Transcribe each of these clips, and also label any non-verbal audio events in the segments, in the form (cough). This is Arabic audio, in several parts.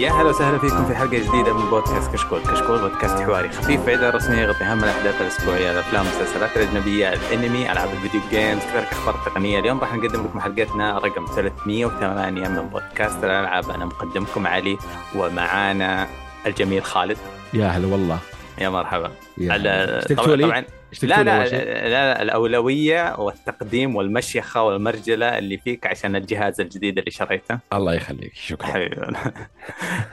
يا هلا وسهلا فيكم في حلقة جديدة من بودكاست كشكول، كشكول بودكاست حواري خفيف بعيد رسميه يغطي أهم الأحداث الأسبوعية، الأفلام، المسلسلات الأجنبية، الأنمي، ألعاب الفيديو جيمز، كذلك أخبار التقنيه، اليوم راح نقدم لكم حلقتنا رقم 308 من بودكاست الألعاب، أنا مقدمكم علي ومعانا الجميل خالد. يا هلا والله يا مرحبا. يا لي؟ طبعا اشتقتوا لا لا؟ لا لا الأولوية والتقديم والمشيخة والمرجلة اللي فيك عشان الجهاز الجديد اللي شريته. الله يخليك شكرا. حبيبي. (laughs)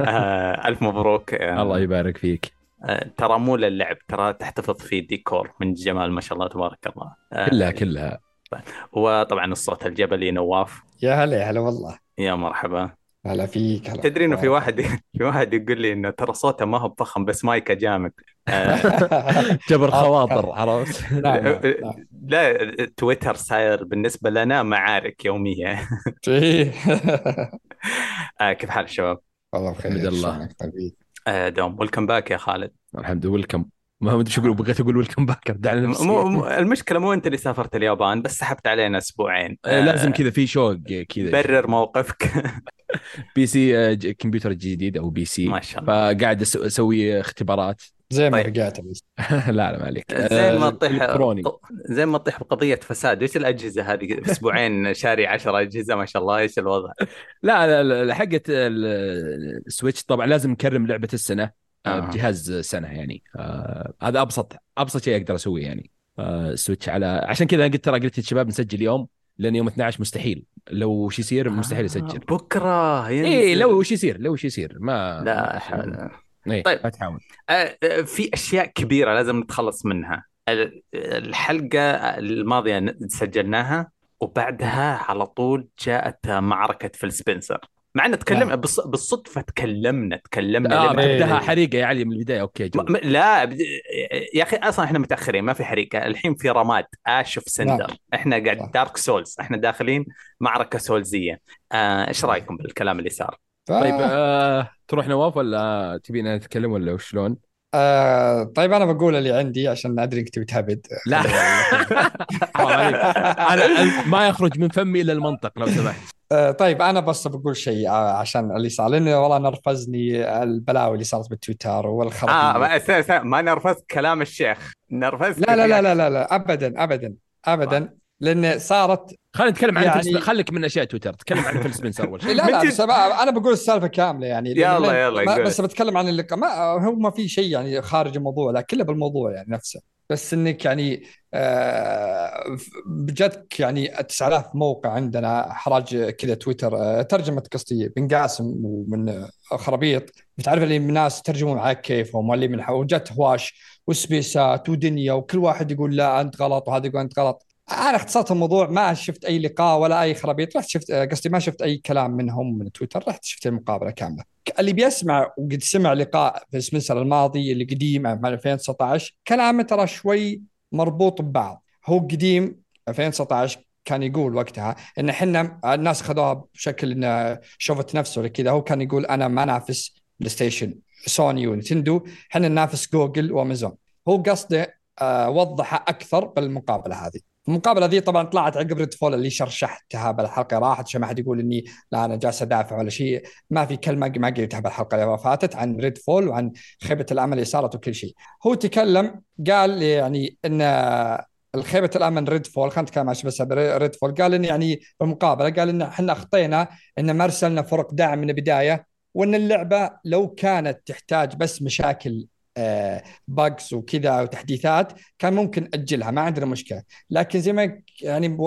آه، ألف مبروك. آه، الله يبارك فيك. آه، ترى مو للعب ترى تحتفظ فيه ديكور من جمال ما شاء الله تبارك الله. آه، كلها كلها. وطبعا الصوت الجبلي نواف. يا هلا يا هلا والله. يا مرحبا. هلا فيك هلا تدري إنه في واحد (laughs) في واحد يقول لي إنه ترى صوته ما هو فخم بس مايكه جامد. آه، (laughs) جبر خواطر عرفت؟ (laughs) نعم نعم نعم. لا تويتر صاير بالنسبة لنا معارك يومية. إيه. آه، كيف حال الشباب؟ والله بخير حمد الله. شلونك طيب؟ آه، دوم. welcome back يا خالد. الحمد لله welcome ما ادري شو أقول بغيت أقول welcome back مو المشكلة مو أنت اللي سافرت اليابان بس سحبت علينا أسبوعين. آه، لازم كذا في شوق كذا. برر موقفك. (laughs) PC آه، ج- كمبيوتر جديد أو PC. ما شاء الله. فقاعد أسوي اختبارات. زي ما طيب. رجعت بس. (laughs) لا لا ما عليك. زي ما آه، تطيح زي ما تطيح بقضية فساد. إيش الأجهزة هذه؟ أسبوعين (laughs) شاري 10 أجهزة ما شاء الله. إيش الوضع؟ لا لا لا، حقت ال- السويتش طبعا لازم نكرم لعبة السنة. آه، آه. بجهاز سنة يعني. آه، هذا أبسط أبسط شيء أقدر أسويه يعني. آه، السويتش على عشان كذا قلت ترى قلت للشباب نسجل يوم لأن يوم 12 مستحيل. لو وش يصير مستحيل اسجل آه، بكرة إيه لو وش يصير لو وش يصير. ما لا حول. إيه طيب. ما تحاول. آه، في أشياء كبيرة لازم نتخلص منها. ال- الحلقة الماضية سجلناها وبعدها على طول جاءت معركة فيل سبنسر. مع ان تكلم. بالص- بالصدفة تكلمنا تكلمنا آه لما- إيه. بدها حريقة يا علي من البداية okay go. م- لا بد- يا أخي أصلا إحنا متأخرين ما في حريقة الحين في رماد ash of cinder نعم. إحنا قاعد. دارك سولز إحنا داخلين معركة سولزية آه، إيش رأيكم بالكلام اللي صار؟ ف... طيب آه تروح نواف ولا تبينا نتكلم ولا وشلون؟ آه طيب أنا بقول اللي عندي عشان أدري انك تبي تهبد لا. (laughs) أنا ما يخرج من فمي إلا المنطق لو سمحت. آه طيب أنا بس بقول شيء آه عشان اللي صار لأنه والله نرفزني البلاوي اللي صارت بالتويتر والخرابيط آه ما, ما نرفزت كلام الشيخ. نرفزت لا لا لا لا لا لا ابدا ابدا ابدا. لأن صارت خلينا نتكلم عن يعني-. خليك من أشياء تويتر تكلم عن فيل سبنسر اول شيء لا لا بس أنا أنا بقول السالفة كاملة يعني. يلا- يلا، ما. بس بتكلم عن اللقاء ما هو ما في شيء يعني خارج الموضوع لا كله بالموضوع يعني نفسه. بس إنك يعني آه بجدك يعني 9000 موقع عندنا حراج كذا تويتر آه ترجمة قصدي بن قاسم ومن خرابيط. بتعرف اللي من ناس ترجمون على كيفهم واللي من وجت هواش وسبيسات ودنيا وكل واحد يقول لا أنت غلط وهذا يقول أنت غلط. أنا اختصرت الموضوع ما شفت أي لقاء ولا أي خرابيط رحت شفت قصدي ما شفت أي كلام منهم من تويتر رحت شفت المقابلة كاملة. اللي بيسمع وقد سمع لقاء فيل سبنسر الماضي اللي قديم عام 2019 كلامه ترى شوي مربوط ببعض. هو قديم 2019 كان يقول وقتها إن إحنا الناس خذوها بشكل انه شوفة نفس كذا هو كان يقول أنا ما انافس بلاي ستيشن سوني ونتندو إحنا ننافس جوجل وأمازون. هو قصده آه وضحها أكثر بالمقابلة هذه. المقابله ذي طبعا طلعت عقب ريد فول اللي شرشحتها بالحلقة راحت عشان ما حد يقول إني لا أنا جالس أدافع ولا شيء. ما في كلمة ما قلتها بالحلقة اللي فاتت عن ريد فول وعن خيبة الأمل اللي صارت وكل شيء. هو تكلم قال يعني إن الخيبة الأمل ريد فول خلينا نتكلم عن بس ريد فول قال إن يعني بالمقابله قال إن إحنا أخطينا إن ما أرسلنا فرق دعم من البداية وإن اللعبة لو كانت تحتاج بس مشاكل باجز وكذا وتحديثات كان ممكن أجلها ما عندنا مشكلة. لكن زي ما يعني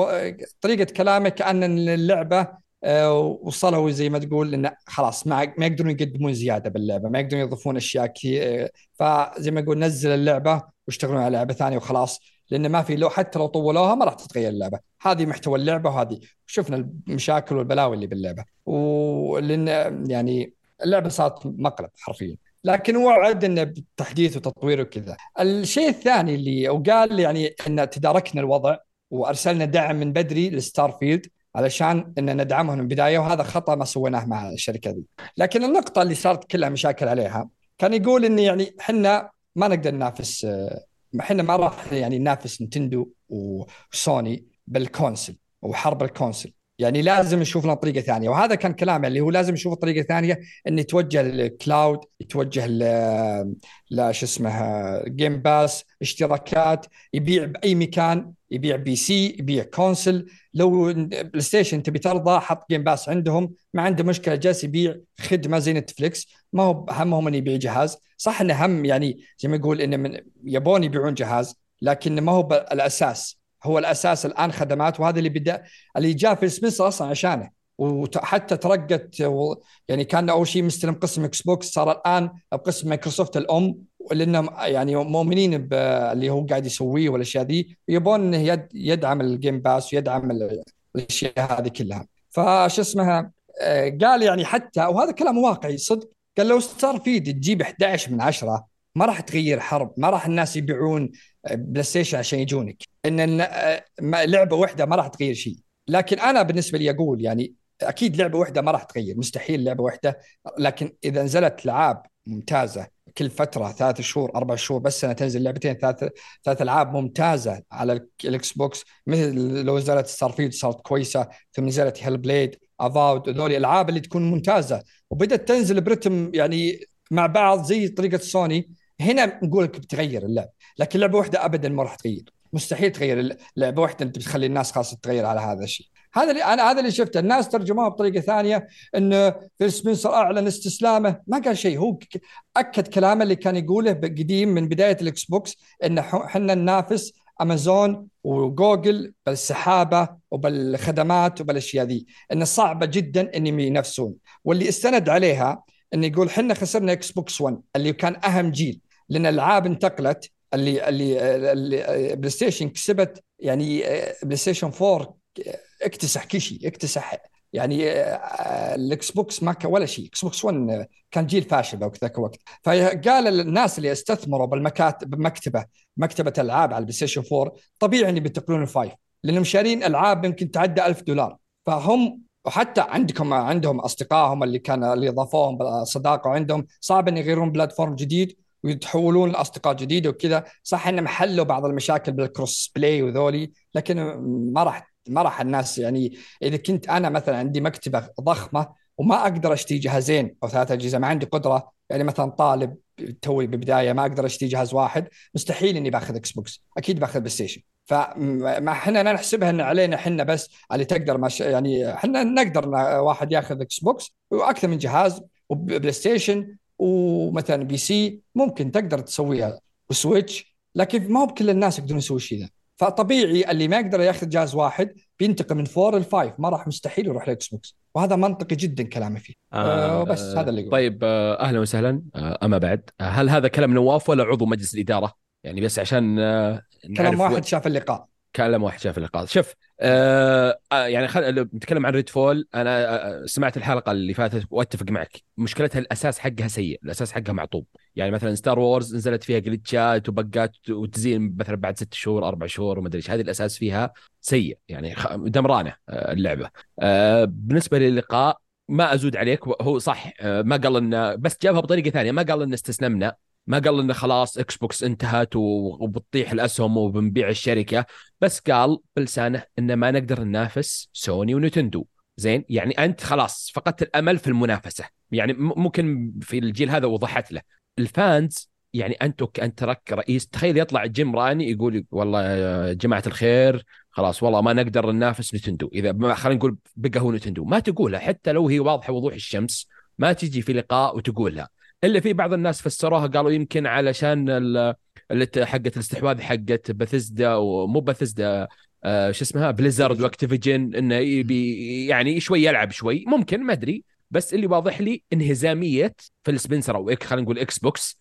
طريقة كلامه كأن اللعبة آه، وصلوا زي ما تقول انه خلاص ما ما يقدرون يقدمون زيادة باللعبة ما يقدرون يضيفون أشياء كثير فزي ما يقول نزل اللعبة واشتغلون على لعبة ثانية وخلاص. لأن ما في لو حتى لو طولوها ما راح تتغير اللعبة. هذه محتوى اللعبة وهذه. شفنا المشاكل والبلاوي اللي باللعبة. ولان يعني اللعبة صارت مقلب حرفيا. لكن هو وعد إنه بتحديث وتطوير وكذا. الشيء الثاني اللي وقال يعني إن تداركنا الوضع وأرسلنا دعم من بدري لستار فيلد علشان إن ندعمهم من البداية وهذا خطأ ما سويناه مع الشركة دي. لكن النقطة اللي صارت كلها مشاكل عليها كان يقول إن يعني إحنا ما نقدر ننافس إحنا ما راح يعني ننافس نتندو وسوني بال console وحرب ال console. يعني لازم نشوف لنا طريقة ثانية. وهذا كان كلام اللي هو لازم نشوف طريقة ثانية إن يتوجه لل cloud يتوجه ل شو اسمه Game Pass اشتراكات يبيع بأي مكان يبيع PC يبيع console لو بلاي ستيشن تبي ترضى حط Game Pass عندهم. ما عنده مشكلة جالس يبيع خدمة زي نتفلكس ما هو همهم انه يبيع جهاز. صح إنه هم يعني زي ما يقول إنه يبون يبيعون جهاز لكن ما هو الاساس هو الأساس الآن خدمات وهذا اللي بدأ اللي جاء فيل سبنسر أصلا عشانه. وحتى ترقت يعني كان أول شيء مستلم قسم إكس بوكس صار الآن بقسم مايكروسوفت الأم لأنهم يعني مؤمنين باللي هو قاعد يسويه والأشياء ذي يبون إنه يدعم ال Game Pass ويدعم الأشياء هذه كلها. فشو اسمها؟ آه، قال يعني حتى وهذا كلام واقعي صدق. قال لو Starfield تجيب 11 من 10 ما راح تغير حرب ما راح الناس يبيعون بلاي ستيشن عشان يجونك. إن آه، لعبة واحدة ما راح تغير شيء. لكن أنا بالنسبة لي أقول يعني أكيد لعبة واحدة ما راح تغير مستحيل لعبة واحدة لكن إذا نزلت ألعاب ممتازة كل فترة ثلاث شهور أربع شهور بس سنة تنزل لعبتين ثلاث ثلاث ألعاب ممتازة على الاكس بوكس مثل لو نزلت Starfield صارت كويسة ثم نزلت Hellblade Avowed هذول الألعاب اللي تكون ممتازة. وبدأت تنزل برتم يعني مع بعض زي طريقة سوني هنا نقول لك بتغير اللعب لكن لعبة واحدة ابدا ما راح تغير. مستحيل تغير لعبة واحدة أنت بتخلي الناس خلاص تتغير على هذا الشيء. هذا اللي أنا هذا اللي شفته. الناس ترجموها بطريقة ثانية ان فيل سبنسر أعلن استسلامه. ما قال شيء. هو أكد كلامه اللي كان يقوله قديم من بداية الاكس بوكس إن إحنا ننافس امازون وجوجل بالسحابة وبالخدمات وبالأشياء ذي. إن صعبة جدا انهم ينافسون. واللي استند عليها انه يقول إحنا خسرنا إكس بوكس 1 اللي كان أهم جيل. لأن الالعاب انتقلت اللي اللي, اللي بلاي ستيشن كسبت يعني بلاي ستيشن 4 اكتسح كل شيء اكتسح يعني الاكس بوكس ما كان ولا شيء. إكس بوكس 1 كان جيل فاشل ذاك الوقت. فقال الناس اللي استثمروا بالمكاتب بمكتبه مكتبة ألعاب على البلاي ستيشن 4 طبيعي ان بينتقلون ال five لأنهم شارين ألعاب يمكن تعدى 1000 دولار. فهم وحتى عندكم عندهم أصدقائهم اللي كان اللي ضافوهم بالصداقه وعندهم صعب إن يغيرون platform جديد. ويتحولون لأصدقاء جديدة وكذا. صح إنهم حلوا بعض المشاكل بال cross-play وذولي لكن ما راح ما راح الناس يعني إذا كنت أنا مثلا عندي مكتبة ضخمة وما أقدر اشتري جهازين أو ثلاث أجهزة ما عندي قدرة يعني مثلا طالب توي ببدايه ما أقدر اشتري جهاز واحد مستحيل إني باخذ إكس بوكس أكيد باخذ بلاي ستيشن فما إحنا نحسبها إن علينا إحنا بس اللي تقدر مش يعني إحنا نقدر واحد ياخذ إكس بوكس وأكثر من جهاز وبلاي ستيشن ومثلا PC ممكن تقدر تسويها و Switch لكن ما هو بكل الناس يقدرون يسوي الشيء ذا. فطبيعي اللي ما يقدر ياخذ جهاز واحد بينتقل من 4 ل 5 ما راح مستحيل يروح لاكس بوكس وهذا منطقي جدا كلامي فيه. آه بس آه هذا اللي يقول. طيب آه أهلا وسهلا. آه أما بعد آه هل هذا كلام نواف ولا عضو مجلس الإدارة؟ يعني بس عشان آه كلام واحد شاف اللقاء. كلام واحد شاف اللقاء. شوف آه, آه، يعني خل... نتكلم عن Redfall أنا آه، سمعت الحلقة اللي فاتت وأتفق معك. مشكلتها الأساس حقها سيء الأساس حقها معطوب. يعني مثلا Star Wars نزلت فيها glitch ات و bug ات وتزين مثلا بعد ست شهور أربع شهور وما أدري إيش. هذه الأساس فيها سيء يعني دمرانة آه، اللعبة. بالنسبة للقاء ما أزود عليك هو صح ما قال انه بس جابها بطريقة ثانية ما قال ان استسلمنا. ما قال إنه خلاص إكس بوكس انتهت وبتطيح الأسهم وبنبيع الشركة بس قال بلسانه إنه ما نقدر ننافس سوني ونتندو. زين؟ يعني أنت خلاص فقدت الأمل في المنافسة. يعني ممكن في الجيل هذا وضحت له. ال fans يعني انت أنت ترك رئيس تخيل يطلع جيم راين يقول والله يا جماعة الخير خلاص والله ما نقدر ننافس نتندو. إذا خلينا نقول بقى هو نتندو. ما تقولها حتى لو هي واضحة وضوح الشمس ما تجي في لقاء وتقولها. الا في بعض الناس فسروها قالوا يمكن علشان اللي حقت الاستحواذ حقت بثزدا ومو بثزدا آه شو اسمها؟ Blizzard و Activision إنه يبي يعني شوي يلعب شوي. ممكن ما أدري. بس اللي واضح لي انهزامية فيل سبنسر أو خلينا نقول إكس بوكس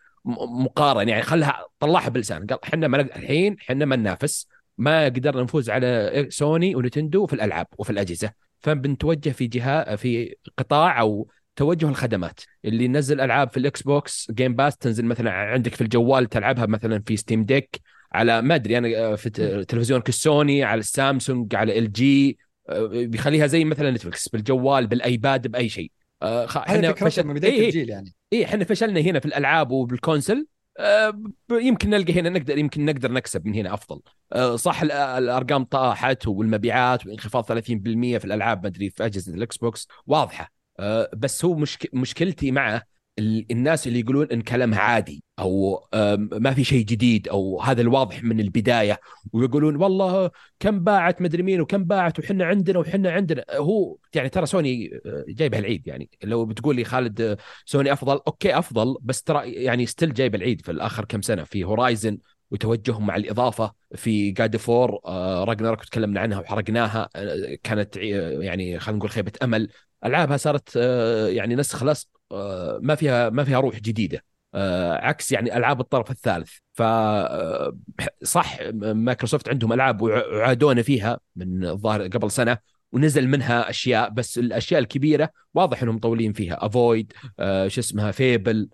مقارن يعني خلها طلعها بلسان. قال إحنا ما الحين إحنا ما ننافس. ما قدرنا نفوز على سوني ونتندو في الألعاب وفي الأجهزة. فبنتوجه في جهه في قطاع أو توجه الخدمات اللي ينزل ألعاب في الاكس بوكس Game Pass تنزل مثلا عندك في الجوال تلعبها مثلا في Steam Deck على ما أدري أنا في تلفزيونك السوني على السامسونج على LG آه، بيخليها زي مثلا نتفلكس بالجوال بالآيباد بأي شيء. إحنا فشل من بداية إيه الجيل يعني. اي إحنا فشلنا هنا في الألعاب وبال console آه، يمكن نلقى هنا نقدر يمكن نقدر نكسب من هنا أفضل. آه، صح ال- الأرقام طاحت والمبيعات وانخفاض 30% في الألعاب ما أدري في أجهزة الاكس بوكس واضحة. آه، بس هو مشك... مشكلتي مع ال- الناس اللي يقولون إن كلامها عادي أو ما في شيء جديد أو هذا الواضح من البداية ويقولون والله كم باعت مدري مين وكم باعت وحنا عندنا وحنا عندنا. هو يعني ترى سوني آه، جايبها العيد يعني. لو بتقول لي خالد آه، سوني أفضل okay أفضل بس ترى يعني still جايب العيد في الآخر كم سنة. في Horizon وتوجههم مع الإضافة في God of War Ragnarok تكلمنا عنها وحرقناها آه، كانت آه، يعني خلينا نقول خيبة أمل. ألعابها صارت آه، يعني نسخ لصق آه، ما فيها ما فيها روح جديدة آه، عكس يعني ألعاب الطرف الثالث. ف صح مايكروسوفت عندهم ألعاب وع- وعادونا فيها من الظاهر قبل سنة ونزل منها أشياء بس الأشياء الكبيرة واضح إنهم مطولين فيها. Avowed شو اسمها Fable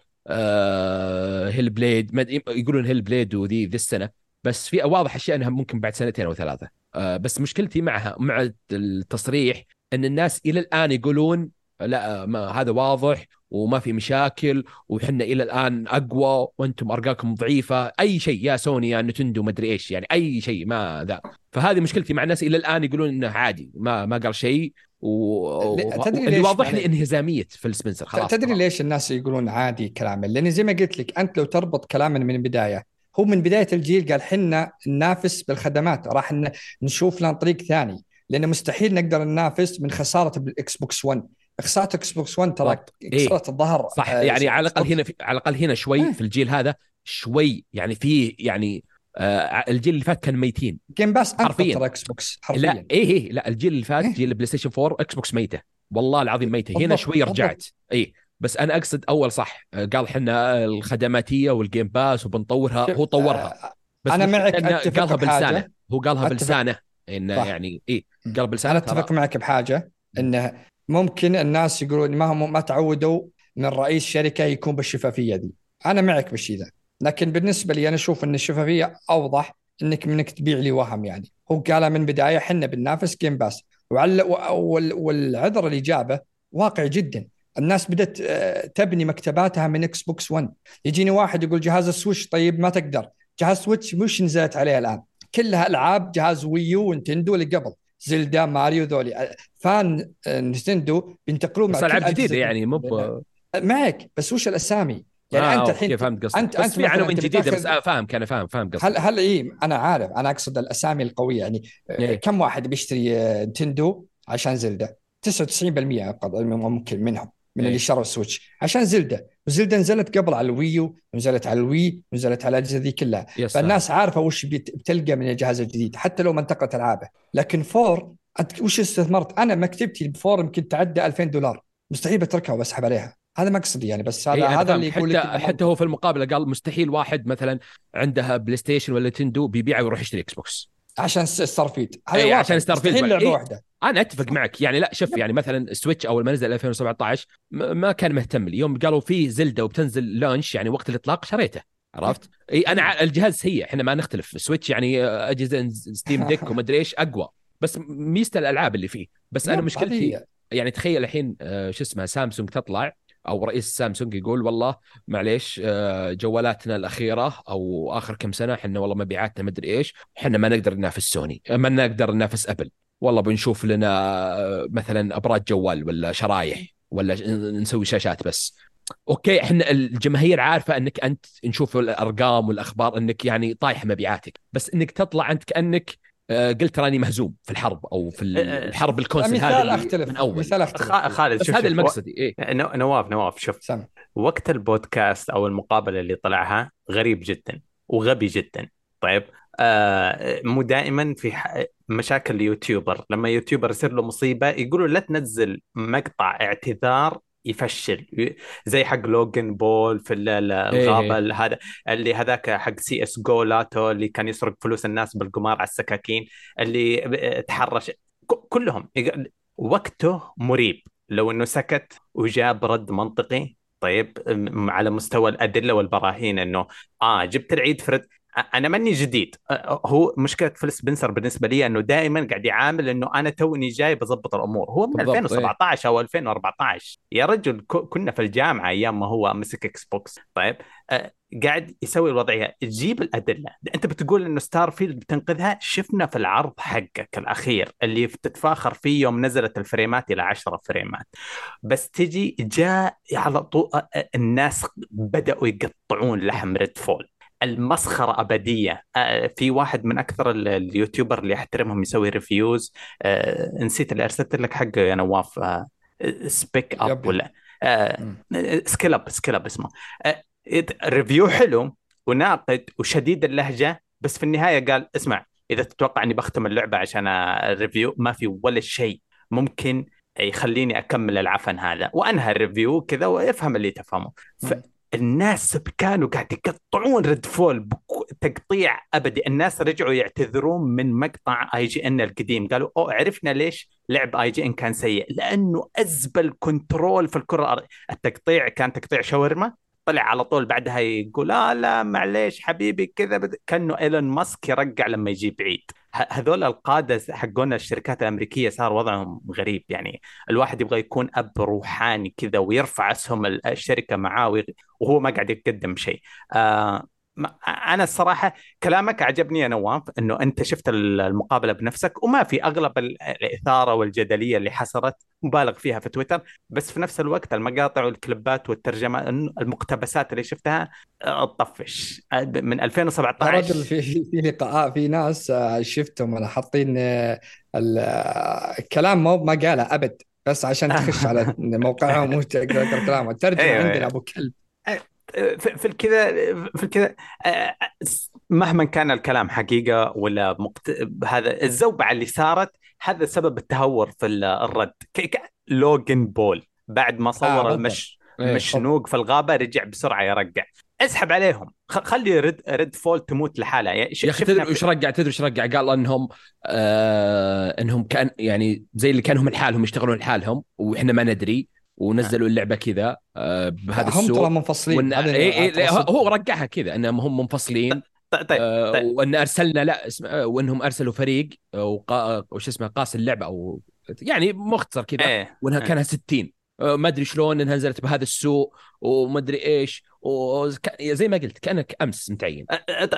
Hellblade يقولون Hellblade وذي ذي السنة بس في واضح أشياء إنها ممكن بعد سنتين أو ثلاثة. بس مشكلتي معها مع التصريح إن الناس إلى الآن يقولون لا ما هذا واضح وما في مشاكل وحنا إلى الآن أقوى وأنتم أرقامكم ضعيفة. أي شيء يا سوني يا Nintendo ما أدري إيش يعني أي شيء ما ذا. فهذه مشكلتي مع الناس إلى الآن يقولون إنه عادي ما ما قال شيء. و... تدري اللي ليش واضح لي يعني- انهزاميه فيل سبنسر خلاص تدري ليش الناس يقولون عادي كلامه لأن زي ما قلت لك أنت لو تربط كلامنا من البداية هو من بداية الجيل قال حنا ننافس بالخدمات راح نشوف لنا طريق ثاني. لأن مستحيل نقدر ننافس من خسارة بال Xbox One خسارة Xbox One ترى بالضبط. إيه. كسرت الظهر صح آه، يعني على الأقل هنا في على الأقل هنا شوي إيه. في الجيل هذا شوي يعني في يعني آه الجيل اللي فات كان ميتين Game Pass حرفياً. ترى Xbox لا حرفيا إيه إيه لا الجيل اللي فات إيه. جيل ال PlayStation 4 Xbox ميتة والله العظيم ميتة هنا بالضبط، شوي رجعت. اي بس أنا أقصد أول صح آه، قال حنا الخدماتية وال Game Pass وبنطورها هو طورها آه، بس مشكلة معك أتفق قالها. بلسانه هو قالها. بلسانه إنه صح. يعني إيه قال بلسانه أنا أتفق معك بحاجة إنه ممكن الناس يقولون ما هم ما تعودوا من رئيس شركة يكون بالشفافية دي. أنا معك بالشيء ذا. لكن بالنسبة لي أنا أشوف إن الشفافية أوضح إنك منك تبيع لي وهم يعني. هو قال من بداية إحنا بننافس Game Pass وعل وال- والعذر اللي جابه واقع جدا. الناس بدأت آه، تبني مكتباتها من Xbox One يجيني واحد يقول جهاز ال Switch طيب ما تقدر. جهاز Switch مش نزلت عليه الآن. كلها ألعاب جهاز Wii U و Nintendo اللي قبل Zelda Mario ذولي. فان Nintendo بينتقلون بس ألعاب جديدة يعني مو ب- معك بس وش الأسامي؟ يعني آه، أنت الحين فهمت قصدك. بس أنت في عناوين جديده بس آه، فاهم كان فاهم فاهم قصدك. هل هل اي أنا عارف أنا أقصد الأسامي القوية. يعني إيه. كم واحد بيشتري آه، Nintendo عشان Zelda؟ 99% قد- ممكن منهم. من إيه. اللي شروا ال Switch عشان Zelda و Zelda نزلت قبل على ال Wii U نزلت على ال Wii نزلت على الأجهزة ذي كلها. yes. فالناس عارفة وش بت- بتلقى من الجهاز الجديد حتى لو ما انتقلت ألعابه. لكن فور وش استثمرت؟ أنا مكتبتي بفور يمكن تعدى 2000 دولار. مستحيل بتركها وبسحب عليها. هذا مقصدي يعني بس هذا إيه هذا اللي. يقول حتى حتى هو في المقابلة قال مستحيل واحد مثلا عنده PlayStation ولا Nintendo بيبيعه ويروح يشتري Xbox عشان إيه، واقع. عشان بقى. لعبة إيه. واحدة. أنا أتفق معك. يعني لا شوف يعني مثلا ال Switch أول ما نزل 2017 م- ما كان مهتم. لي يوم قالوا في Zelda وبتنزل launch يعني وقت الإطلاق شريته. عرفت؟ إي أنا الجهاز سيء. إحنا ما نختلف. ال Switch يعني آه، أجهزة Steam Deck وما ادري إيش أقوى. بس ميزة الألعاب اللي فيه. بس أنا مشكلتي يعني تخيل الحين آه، شو اسمه سامسونج تطلع أو رئيس سامسونج يقول والله معليش آه، جوالاتنا الأخيرة أو آخر كم سنة إحنا والله مبيعاتنا ما أدري إيش إحنا ما نقدر ننافس سوني ما نقدر ننافس Apple. والله بنشوف لنا آه، مثلا أبراج جوال ولا شرايح ولا نسوي شاشات بس. okay إحنا الجماهير عارفة إنك أنت نشوف الأرقام والأخبار إنك يعني طايحة مبيعاتك بس إنك تطلع أنت كأنك قلت راني مهزوم في الحرب أو في ال- آه، الحرب ال console مثال هذا أختلف من أول. مثال أختلف. خالد بس شوف هذا شوف، المقصدي إيه. نو- نواف نواف شوف. سم وقت البودكاست أو المقابلة اللي طلعها غريب جدا وغبي جدا. طيب آه مو دائما في ح- مشاكل ال YouTuber. لما YouTuber يصير له مصيبة يقولوا لا تنزل مقطع اعتذار يفشل زي حق Logan Paul في ال- ال- الغابة ال- هذا اللي هذاك حق CSGO Lotto اللي كان يسرق فلوس الناس بالقمار على السكاكين اللي تحرش كلهم. وقته مريب. لو إنه سكت وجاب رد منطقي طيب على مستوى الأدلة والبراهين إنه آه جبت العيد فرد أنا ماني جديد. هو مشكلة فيل سبنسر بالنسبة لي إنه دائما قاعد يعامل إنه أنا توني جاي بظبط الأمور. هو من بالضبط، 2017 أو 2014 يا رجل كنا في الجامعة أيام ما هو مسك Xbox طيب قاعد يسوي الوضعية. تجيب الأدلة. أنت بتقول إنه Starfield بتنقذها؟ شفنا في العرض حقك الأخير اللي تتفاخر فيه يوم نزلت الفريمات إلى 10 فريمات. بس تجي جاء على طول الناس بدأوا يقطعون لحم Redfall المسخرة أبدية. آه، في واحد من أكثر ال- ال YouTuber اللي أحترمهم يسوي reviews آه، نسيت اللي أرسلت لك حقه يا نواف. آه، Speak Up yep. ولا؟ آه،. Skill Up Skill Up اسمه. آه، review حلو وناقد وشديد اللهجة بس في النهاية قال اسمع إذا تتوقع أني بختم اللعبة عشان ال review ما في ولا شيء ممكن يخليني أكمل العفن هذا. وأنهى ال review كذا وافهم اللي تفهمه. ف... الناس كانوا قاعد يقطعون Redfall تقطيع أبدي. الناس رجعوا يعتذرون من مقطع IGN القديم. قالوا أوه عرفنا ليش لعب IGN كان سيء. لأنه أزبل control في الكرة. الارضيه التقطيع كان تقطيع شاورما. طلع على طول بعدها يقول لا لا معليش حبيبي كذا بد... كأنه إيلون ماسك يرجع لما يجيب عيد. هذول القادة حقون الشركات الأمريكية صار وضعهم غريب. يعني الواحد يبغى يكون أب روحاني كذا ويرفع اسهم ال- الشركة معاه وهو ما قاعد يقدم شيء آه أنا الصراحة كلامك عجبني يا نواف إنه أنت شفت ال- المقابلة بنفسك وما في أغلب ال- الإثارة والجدلية اللي حصلت مبالغ فيها في تويتر. بس في نفس الوقت المقاطع والكليبات والترجمة المقتبسات اللي شفتها آه، تطفش. آه، من يا 2017 رجل في في لقاء في ناس آه، شفتهم أنا حاطين ال- الكلام ما قاله أبد بس عشان تخش على (laughs) موقعهم وتقدر تقرا كلامه الترجمه أيوة، عندنا. أبو كلب. في الكذا في الكذا آه، مهما كان الكلام حقيقة ولا مقت... هذا الزوبعة اللي صارت هذا سبب التهور في ال- الرد ك... ك... لوغان بول بعد ما صور بالضبط. المش... إيه. المشنوق في الغابة رجع بسرعة يرجع اسحب عليهم. خلي Red Redfall تموت لحالها يعني. يا أخي تدري وش رجع تدري وش رجع قال إنهم آه إنهم كأن يعني زي اللي كانهم لحالهم يشتغلون لحالهم وإحنا ما ندري ونزلوا اللعبة كذا آه بهذا هم السوء ترى منفصلين وإن... إيه إيه. هو رجعها كذا إنهم هم منفصلين ط- طيب آه طيب. وإن أرسلنا لا اسم... وإنهم أرسلوا فريق وقا... وش اسمه قاس اللعبة أو يعني مختصر كذا إيه وإنها إيه. كانها 60 آه، ما أدري شلون إنها نزلت بهذا السوء وما أدري إيش وك... زي ما قلت كأنك أمس متعين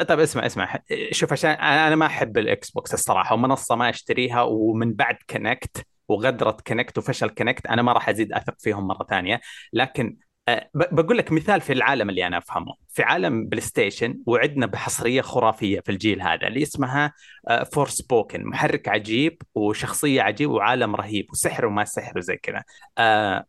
طيب اسمع اسمع شوف عشان أنا أنا ما أحب الإكس بوكس الصراحة ومنصة ما أشتريها ومن بعد Kinect وغدرت Kinect وفشل Kinect أنا ما راح أزيد أثق فيهم مرة ثانية. لكن ب- بقول لك مثال في العالم اللي أنا أفهمه. في عالم بلاي ستيشن وعدنا بحصرية خرافية في الجيل هذا اللي اسمها Forspoken محرك عجيب وشخصية عجيب وعالم رهيب وسحر وما سحر وزي كذا. أه،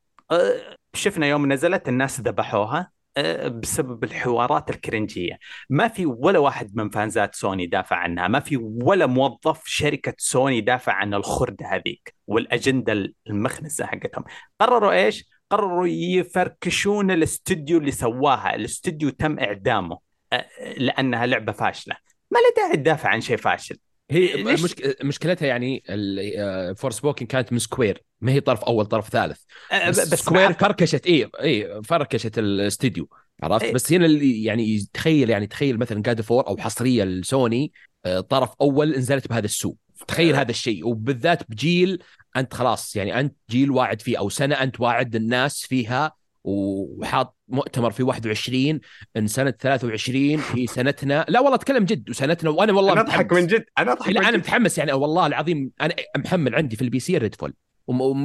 شفنا يوم نزلت الناس ذبحوها. بسبب الحوارات الكرنجية. ما في ولا واحد من فانزات سوني دافع عنها ما في ولا موظف شركة سوني دافع عن الخردة هذيك والأجندة المخنسة حقتهم. قرروا إيش؟ قرروا يفركشون الاستوديو اللي سواها. الاستوديو تم إعدامه أه، لأنها لعبة فاشلة. ما له داعي تدافع عن شيء فاشل. هي ليش؟ مشك... مشكلتها يعني Forspoken كانت من Square ما هي طرف أول طرف ثالث. أه، بس, بس Square فركشت اي اي فركشت الاستديو عرفت؟ إيه. بس هنا اللي يعني تخيل يعني تخيل مثلا God of War أو حصرية لسوني آه، طرف أول نزلت بهذا السوء. تخيل هذا الشيء. وبالذات بجيل أنت خلاص يعني أنت جيل واعد فيه أو سنة أنت واعد الناس فيها وحاط مؤتمر في 21 إن سنة 23 هي سنتنا. لا والله أتكلم جد وسنتنا وأنا والله أضحك متحمس. من جد لا من أنا متحمس يعني والله العظيم أنا محمل عندي في ال PC Redfall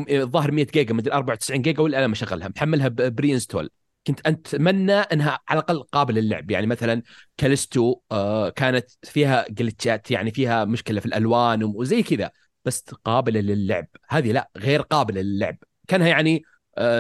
الظاهر 100 جيجا مدري 94 جيجا ولا أنا مشغلها. محملها pre-install كنت أتمنى إنها على الأقل قابلة للعب. يعني مثلا كاليستو آه كانت فيها جلتشات يعني فيها مشكلة في الألوان وزي كذا. بس قابلة للعب. هذه لا غير قابلة للعب. كانها يعني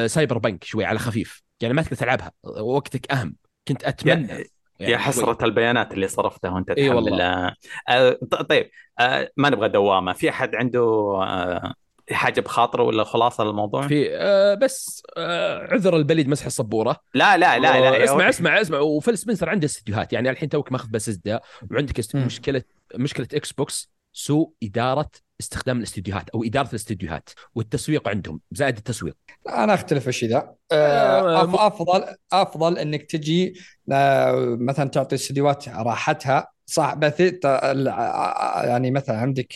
Cyberpunk شوي على خفيف. يعني ما تقدر تلعبها. وقتك أهم. كنت أتمنى. يا, يعني يا حسرة البيانات اللي صرفتها وأنت تحمل والله. آه، آه، طيب آه، ما نبغى دوامة. في أحد عنده آه، حاجة بخاطره ولا خلاصة للموضوع؟ في آه بس آه عذر البليد مسح السبوره لا لا لا لا اسمع. اسمع اسمع. وفيل سبنسر عنده استديوهات. يعني الحين توك ماخذ بسزدا وعندك. مشكلة مشكلة إكس بوكس. سوء إدارة استخدام الاستديوهات أو إدارة الاستديوهات والتسويق عندهم زائد التسويق. أنا أختلف في الشيء ذا. آه، آه، أف- أفضل أفضل إنك تجي آه، مثلا تعطي الاستديوهات راحتها. صح بثيتا يعني مثلا عندك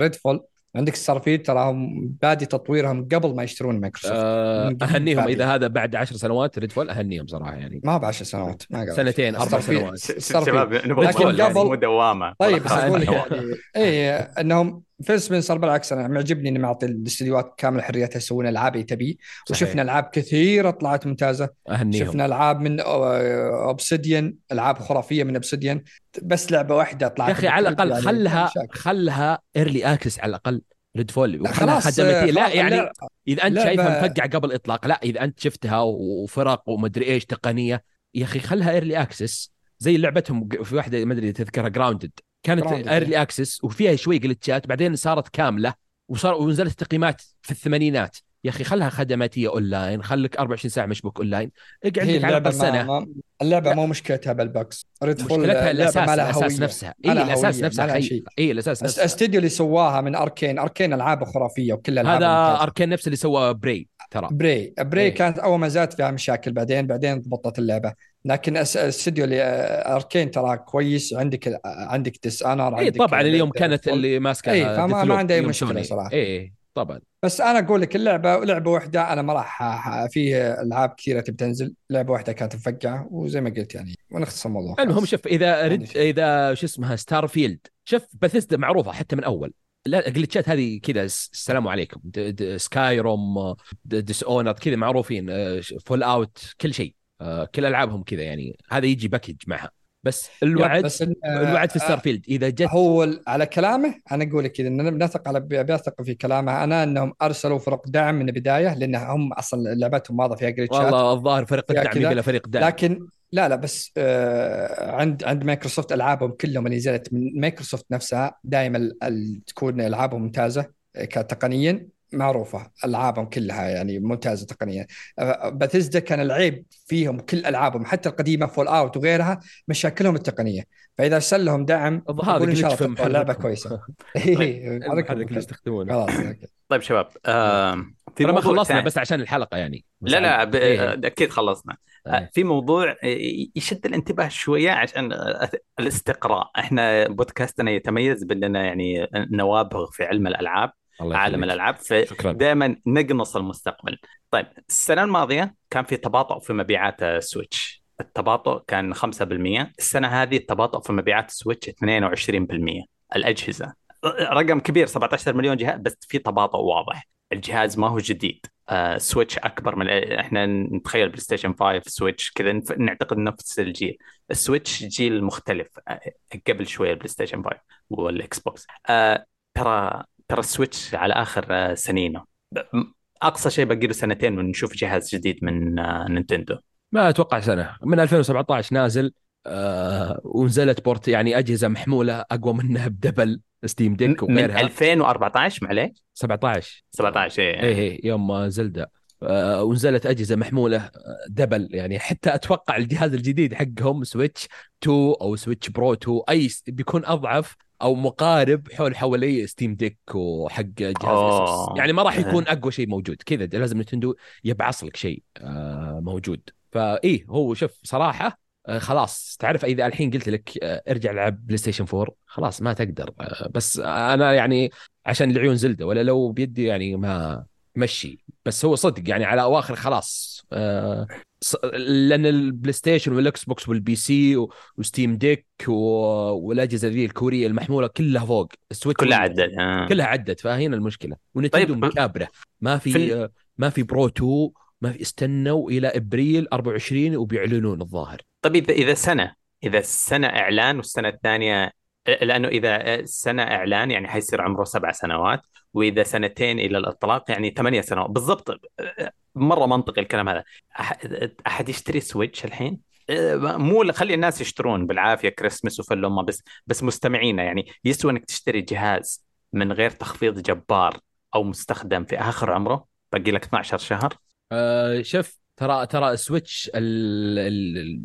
Redfall عندك Starfield تراهم بادي تطويرهم قبل ما يشترون مايكروسوفت آه، قبل أهنيهم بادي. إذا هذا بعد عشر سنوات Redfall أهنيهم صراحة يعني ما هو بعشر سنوات ما قبل سنتين أربع. سنوات شباب نبغى لكن نقول يعني قبل- مو دوامة طيب بس (laughs) أقول لك. يعني اي إنهم فيل سبنسر بالعكس أنا معجبني إنه معطي الاستديوهات كامل حريتها يسوون ألعاب اللي تبي. وشفنا ألعاب كثيرة طلعت ممتازة. أهنيهم. شفنا ألعاب من Obsidian ألعاب خرافية من Obsidian بس لعبة واحدة طلعت يا أخي على الأقل يعني خلها. خلها early access على الأقل لا وخلها خلاص لا يعني إذا أنت شايفها مفقعه قبل الاطلاق لا إذا أنت شفتها وفرق ومدري إيش تقنية يا أخي خلها early access زي لعبتهم في واحدة ما أدري تذكرها Grounded كانت. early access وفيها شوي جلتشات بعدين صارت كاملة وصار ونزلت تقييمات في الثمانينات. يا أخي خلها خدماتية اونلاين خليك 24 ساعة مشبوك اونلاين اقعد لك على الأقل ما اللعبة. مو مشكلتها بال bugs مشكلتها الأساس الأساس. نفسها. اي الأساس نفسها. اي الأساس نفسها. الاستديو اللي سواها من Arkane. Arkane العابه خرافيه وكل ألعاب هذا Arkane نفس اللي سوى Prey ترى. Prey Prey إيه. كانت أول ما نزلت فيها مشاكل بعدين بعدين ضبطت اللعبة. لكن الاستديو اللي آه، Arkane ترى كويس. عندك عندك Dishonored اي طبعا اليوم كانت اللي ماسكه إي، فما- ما عندي مشكلة سوني. صراحة. اي طبعا. بس أنا أقول لك اللعبة لعبة واحدة أنا ما راح فيه ألعاب كثيرة تبي تنزل. لعبة واحدة كانت مفقعه وزي ما قلت يعني ونختصر الموضوع. المهم. شوف إذا رد. إذا شو اسمها Starfield شوف بثيسدا معروفة حتى من أول. لا الجلتشات هذه كذا السلام عليكم. Skyrim Dishonored كذا معروفين Fallout كل شيء. آه، كل ألعابهم كذا يعني. هذا يجي package معها. بس الوعد بس إن- الوعد في Starfield إذا جت هو على كلامه أنا أقول لك أنا بنثق على بثق في كلامه. أنا إنهم أرسلوا فرق دعم من البداية لأن هم أصلا لعبتهم واضح فيها جلتشات والله الظاهر فريق الدعم. يبي فريق دعم. لكن لا لا بس آه عند عند مايكروسوفت ألعابهم كلهم اللي نزلت من مايكروسوفت نفسها دائما تكون ألعابهم ممتازة آه، كتقنيا. معروفة ألعابهم كلها يعني ممتازة تقنيا آه، باتيزدا كان العيب فيهم كل ألعابهم حتى القديمة Fallout وغيرها مشاكلهم التقنية فإذا ارسل لهم دعم أقول إن شاء الله لعبة. كويسة (laughs) إيه،. يستخدمونه خلاص. طيب شباب (laughs) آه في ترى ما موضوع خلصنا. بس عشان الحلقة يعني لا لا ب... إيه. أكيد خلصنا إيه. آه، في موضوع يشد الانتباه شوية عشان الاستقراء إحنا بودكاستنا يتميز بأننا يعني نوابغ في علم الألعاب عالم. الألعاب فدائما نقنص المستقبل. طيب السنة الماضية كان في تباطؤ في مبيعات سويتش. التباطؤ كان 5% السنة هذه التباطؤ في مبيعات سويتش 22% الأجهزة. رقم كبير 17 مليون جهاز بس في تباطؤ واضح. الجهاز ما هو جديد. آه سويتش أكبر من إحنا نتخيل بلاي ستيشن 5 سويتش كذا نعتقد نفس الجيل. السويتش جيل مختلف آه قبل شوية البلاي ستيشن 5 والإكس بوكس. آه ترى ترى السويتش على آخر آه سنينة. أقصى شيء باقي له سنتين ونشوف جهاز جديد من آه نينتندو. ما أتوقع سنة. من 2017 نازل آه ونزلت بورت يعني أجهزة محمولة أقوى منها ب double ستيم ديك من وغيرها. 2014 معليش؟ 17 17 إيه. اي اي يوم زلدا ونزلت أجهزة محمولة آه، double. يعني حتى أتوقع الجهاز الجديد حقهم سويتش 2 أو سويتش pro 2 أي بيكون أضعف أو مقارب حول حوالي ستيم ديك وحق جهاز. اسوس يعني ما راح يكون أقوى شيء موجود. كذا لازم نينتندو يبعص لك شيء آه موجود. فايه هو شوف صراحة آه خلاص. تعرف إذا الحين قلت لك آه ارجع العب بلاي ستيشن 4 خلاص ما تقدر. آه بس أنا يعني عشان العيون زلدا ولا لو بيدي يعني ما مشي. بس هو صدق يعني على أواخر خلاص. آه لأن البلاي ستيشن والاكس بوكس وال PC وستيم ديك والأجهزة ذي الكورية المحمولة كلها فوق. السويتش كلها عدد آه. كلها عدت فهنا المشكلة. ونينتندو طيب، مكابرة. ما في, في ما في pro 2 ما في استنوا إلى إبريل 24 وبيعلنون الظاهر. طيب إذا إذا سنة إذا السنة إعلان والسنة الثانية لأنه إذا سنة إعلان يعني حيصير عمره سبع سنوات وإذا سنتين إلى الإطلاق يعني ثمانية سنوات. بالضبط مرة منطقي الكلام هذا. أحد يشتري سويتش الحين؟ مو خلي الناس يشترون بالعافية كريسمس وفل امه بس بس مستمعينا يعني. يسوى إنك تشتري جهاز من غير تخفيض جبار أو مستخدم في آخر عمره؟ باقي لك 12 شهر؟ آه شوف ترى ترى سويتش.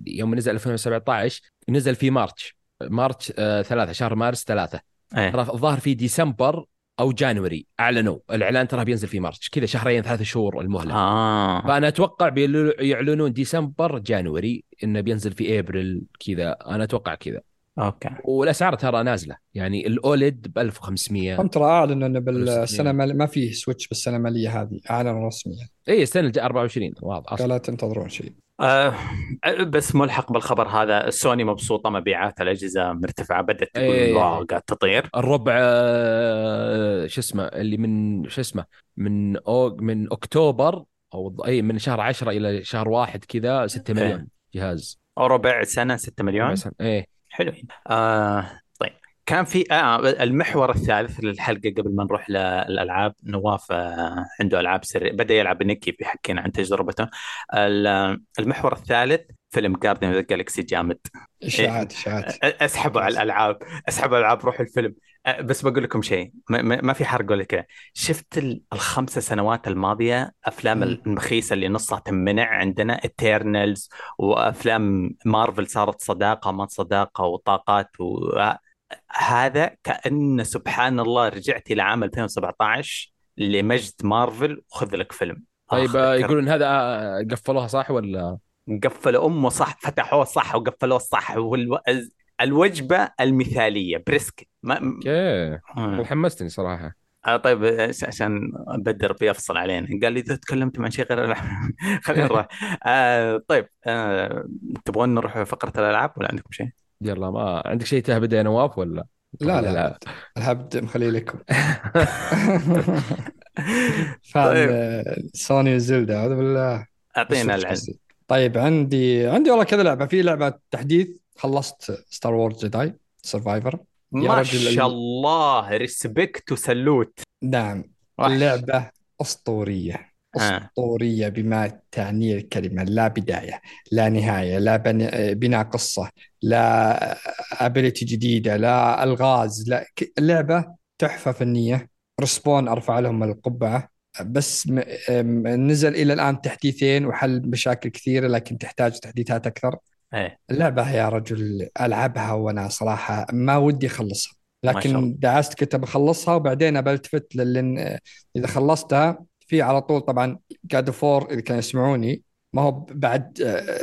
يوم نزل 2017 نزل في March March آه ثلاثة شهر مارس ثلاثة. ترى الظاهر في ديسمبر أو January. أعلنوا الإعلان ترى بينزل في March كذا شهرين ثلاثة شهور المهلة. آه. فأنا أتوقع بيعلنون ديسمبر January إنه بينزل في إبريل كذا. أنا أتوقع كذا. Okay. والأسعار ترى نازلة. يعني ال OLED ب 1500 هم ترى اعلنوا انه 1600. بالسنه ما فيه سويتش بالسنة الماليه هذه. أعلن رسمي يعني. اي السنة الجايه 24 واضح. أصلا قالوا تنتظرون شيء. آه بس ملحق بالخبر هذا. سوني مبسوطة مبيعات الأجهزة مرتفعة بدأت تقول إيه. Wow قاعد تطير. الربع آه، شو اسمه اللي من شو اسمه من أو من أكتوبر أو اي من شهر 10 إلى شهر واحد كذا 6 إيه. مليون جهاز. ربع سنة 6 مليون؟ مثلا إيه. حلوين آه كان في آه المحور الثالث للحلقة قبل ما نروح للألعاب نواف آه عنده ألعاب سريه بدأ يلعب نيكي بيحكينا عن تجربته. ال- المحور الثالث فيلم Guardians of Galaxy جامد. اشاعات (laughs) اشاعات أسحبوا على الألعاب أسحبوا على الألعاب روحوا الفيلم. بس بقول لكم شيء ما, في حرق ولا كذا. شفت ال- الخمسة سنوات الماضية أفلام مم. المخيسة اللي نصها تمنع عندنا؟ Eternals وأفلام مارفل صارت صداقة ما صداقة وطاقات وهذا كأن سبحان الله رجعت إلى عام 2017 لمجد مارفل وخذ لك فيلم. طيب. يقولون هذا آه، قفلوها صح ولا؟ قفلوا أمه صح فتحوه صح وقفلوه صح. والو... الوجبة المثالية بريسك. ما... أوكي. آه. حمستني صراحة. آه طيب عش- عشان بدر بيفصل علينا. قال لي إذا تكلمت عن شيء غير (laughs) خلينا نروح. (laughs) آه طيب آه تبغون نروح فقرة الألعاب ولا عندكم شيء؟ يلا ما عندك شيء تهبد يا نواف ولا؟ لا لا لا. الهبد مخليه لكم. (laughs) فان طيب. سوني وزلدا أعوذ بالله. أعطينا العلم. طيب عندي عندي والله كذا لعبة. في لعبة تحديث خلصت Star Wars Jedi Survivor يا ما شاء ال- الله respect و salute نعم. اللعبة أسطورية. آه. أسطورية بما تعنيه الكلمة. لا بداية لا نهاية لا بن- بناء قصة. لا ابيلتي جديدة لا الغاز لا اللعبة تحفة فنية. رسبون أرفع لهم القبعة. بس نزل إلى الآن تحديثين وحل مشاكل كثيرة لكن تحتاج تحديثات أكثر. إيه. اللعبة يا رجل ألعبها وأنا صراحة ما ودي أخلصها. لكن دعست كنت بخلصها وبعدين بلتفت لأن إذا خلصتها في على طول طبعا God of War إذا كانوا يسمعوني. ما هو بعد آه،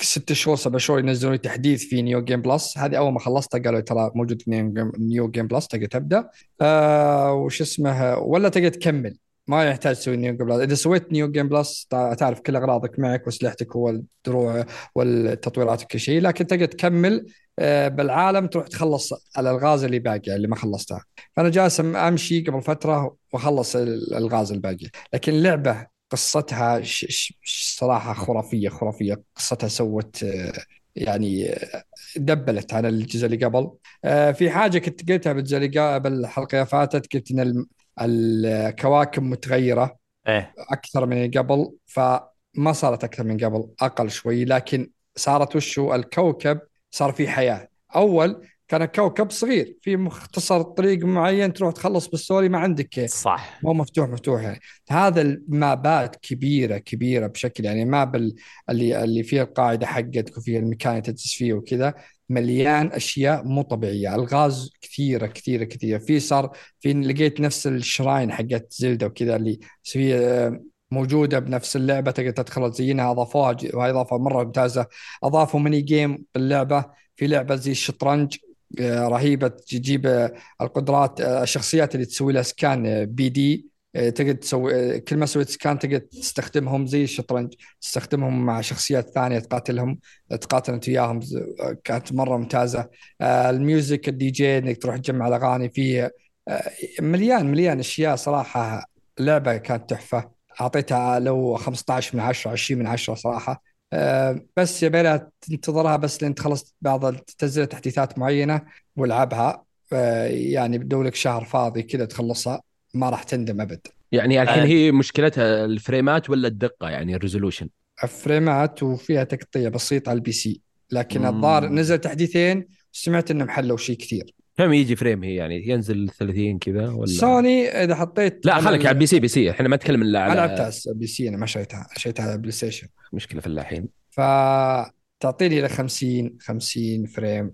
ست شهور سبع شهور ينزلون تحديث في new game plus. هذه أول ما خلصتها قالوا ترى موجود في new game- plus تقدر تبدأ. آه وش اسمه ولا تقدر تكمل. ما يحتاج تسوي new game plus. إذا سويت new game plus تع- تعرف كل أغراضك معك وأسلحتك والدروع والتطويرات وكل شيء. لكن تقدر تكمل آه، بالعالم تروح تخلص الالغاز اللي باقيه اللي ما خلصتها. فأنا جالس أمشي قبل فترة وأخلص الالغاز الباقيه لكن اللعبه قصتها ش- ش- صراحة خرافية خرافية. قصتها سوت آه، يعني آه، دبلت عن الجزء اللي قبل. آه، في حاجة كنت قلتها بالجزء اللي قبل الحلقة اللي فاتت قلت إن الكواكب متغيرة إيه. أكثر من اللي قبل فما صارت أكثر من قبل أقل شوي. لكن صارت وشو؟ الكوكب صار فيه حياة. أول كان الكوكب صغير في مختصر طريق معين تروح تخلص بالسوري ما عندك. صح. مو مفتوح مفتوح. يعني هذا المابات كبيرة كبيرة بشكل يعني ماب ال- اللي اللي فيه القاعدة حقتك وفيه المكان تجلس فيه وكذا مليان أشياء مو طبيعية. ألغاز كثيرة كثيرة كثيرة. في صار في لقيت نفس الشراين حقت زلدة وكذا اللي في آه، موجودة بنفس اللعبة تقدر تدخل تزينها اضافوها وهي إضافة مرة ممتازة. أضافوا mini game باللعبة. في لعبة زي الشطرنج. رهيبة تجيب آه، القدرات آه، الشخصيات اللي تسوي لها scan بي دي تقدر تسوي آه، كل ما سويت scan تقدر تستخدمهم زي الشطرنج تستخدمهم مع شخصيات ثانية تقاتلهم تقاتل أنت وياهم كانت مرة ممتازة. آه، ال music ال DJ إنك تروح تجمع الأغاني فيه آه، مليان مليان أشياء صراحة لعبة كانت تحفة أعطيتها لو 15 من 10 20 من 10 صراحة. آه، بس يبيلها تنتظرها بس لين تخلص بعض تنزل تحديثات معينة والعبها. آه، يعني بدو لك شهر فاضي كذا تخلصها ما راح تندم أبد. يعني الحين آه. هي مشكلتها ال frames ولا الدقة؟ يعني ال resolution. frames وفيها تقطيع بسيط على ال PC لكن. الظاهر نزل تحديثين سمعت إنهم حلوا شيء كثير. كم يجي فريم هي يعني ينزل 30 كذا ولا؟ سوني إذا حطيت لا خليك على البي سي بي سي. إحنا ما نتكلم إلا على لعبتها بي سي أنا ما شريتها شريتها على بلاي ستيشن. مشكلة فلاحين فتعطيني إلى 50 50 فريم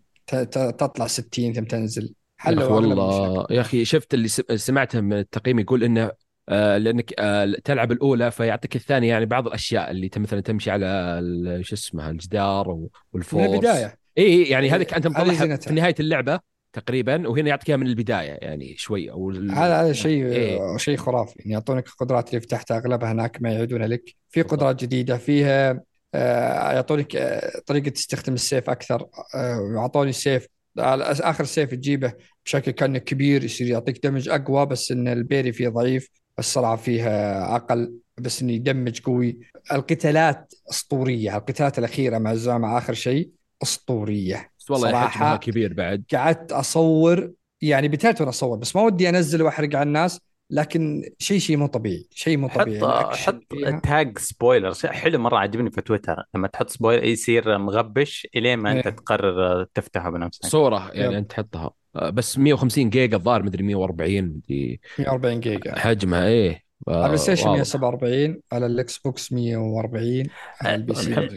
تطلع 60 ثم تنزل. أغلب والله. يا أخي شفت اللي سمعته من التقييم يقول إنه آه لأنك آه تلعب الأولى فيعطيك الثانية يعني بعض الأشياء اللي مثلا تمشي على شو اسمه الجدار و- من والفورس البدايه اي يعني هذيك أنت مطلعها. في نهاية اللعبة. تقريبا وهنا يعطيك من البداية يعني شوي أو هذا هذا شيء إيه. شيء خرافي يعني يعطونك القدرات اللي فتحتها أغلبها هناك ما يعيدونها لك في قدرات جديدة فيها آه، يعطونك آه، طريقة تستخدم السيف أكثر آه، يعطوني سيف على آخر سيف تجيبه بشكل كأنه كبير يصير يعطيك دمج أقوى بس إن البيري فيه ضعيف السرعه فيه أقل بس إنه يدمج قوي. القتالات أسطورية القتالات الأخيرة مع الزعماء آخر شيء أسطورية. والله صراحة حجمها كبير بعد قعدت أصور يعني بديت وأنا أصور بس ما ودي أنزل وأحرق على الناس لكن شيء شيء مو طبيعي شيء مو طبيعي حط حط. تاج spoiler حلو مرة عجبني في تويتر لما تحط spoiler يصير مغبش إلين ما أنت إيه. تقرر تفتحه بنفسك صورة يعني yep. أنت تحطها بس 150 جيجا الظاهر مدري 140 مدري 140 جيجا حجمها إيه على البلاي ستيشن واضح. 147 على الإكس بوكس 140 على ال PC أه،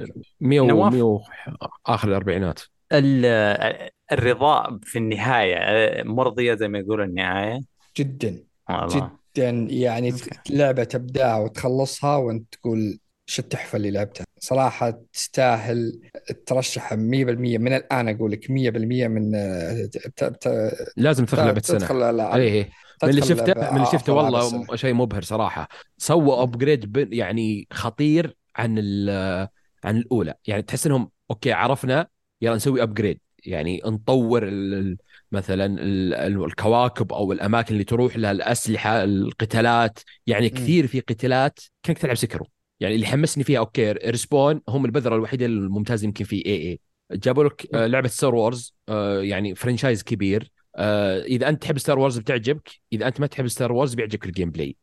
100 نواف. 100 آخر الأربعينات ال- مرضية النهاية آه، مرضية زي ما يقولوا النهاية. جدا والله. جدا. يعني أوكي. لعبة تبداها وتخلصها وانت تقول شو التحفة اللي لعبتها. صراحة تستاهل الترشح 100% من الآن أقول لك 100% من آه، ت- ت- لازم تدخل لعبة السنة. تدخل. إيه إيه. من اللي شفته من اللي شفته أفضل ألعاب والله شيء مبهر صراحة. سووا upgrade يعني خطير عن ال- عن الأولى. يعني تحس إنهم أوكي عرفنا يلا نسوي upgrade يعني نطور مثلا ال- ال- الكواكب أو الأماكن اللي تروح لها الأسلحة القتالات. يعني. كثير في قتالات كانك تلعب Sekiro. يعني اللي حمسني فيها أوكي Respawn هم البذرة الوحيدة الممتازة يمكن في EA. جابوا لك آه، لعبة Star Wars آه، يعني franchise كبير. آه، إذا أنت تحب Star Wars بتعجبك إذا أنت ما تحب Star Wars بيعجبك ال gameplay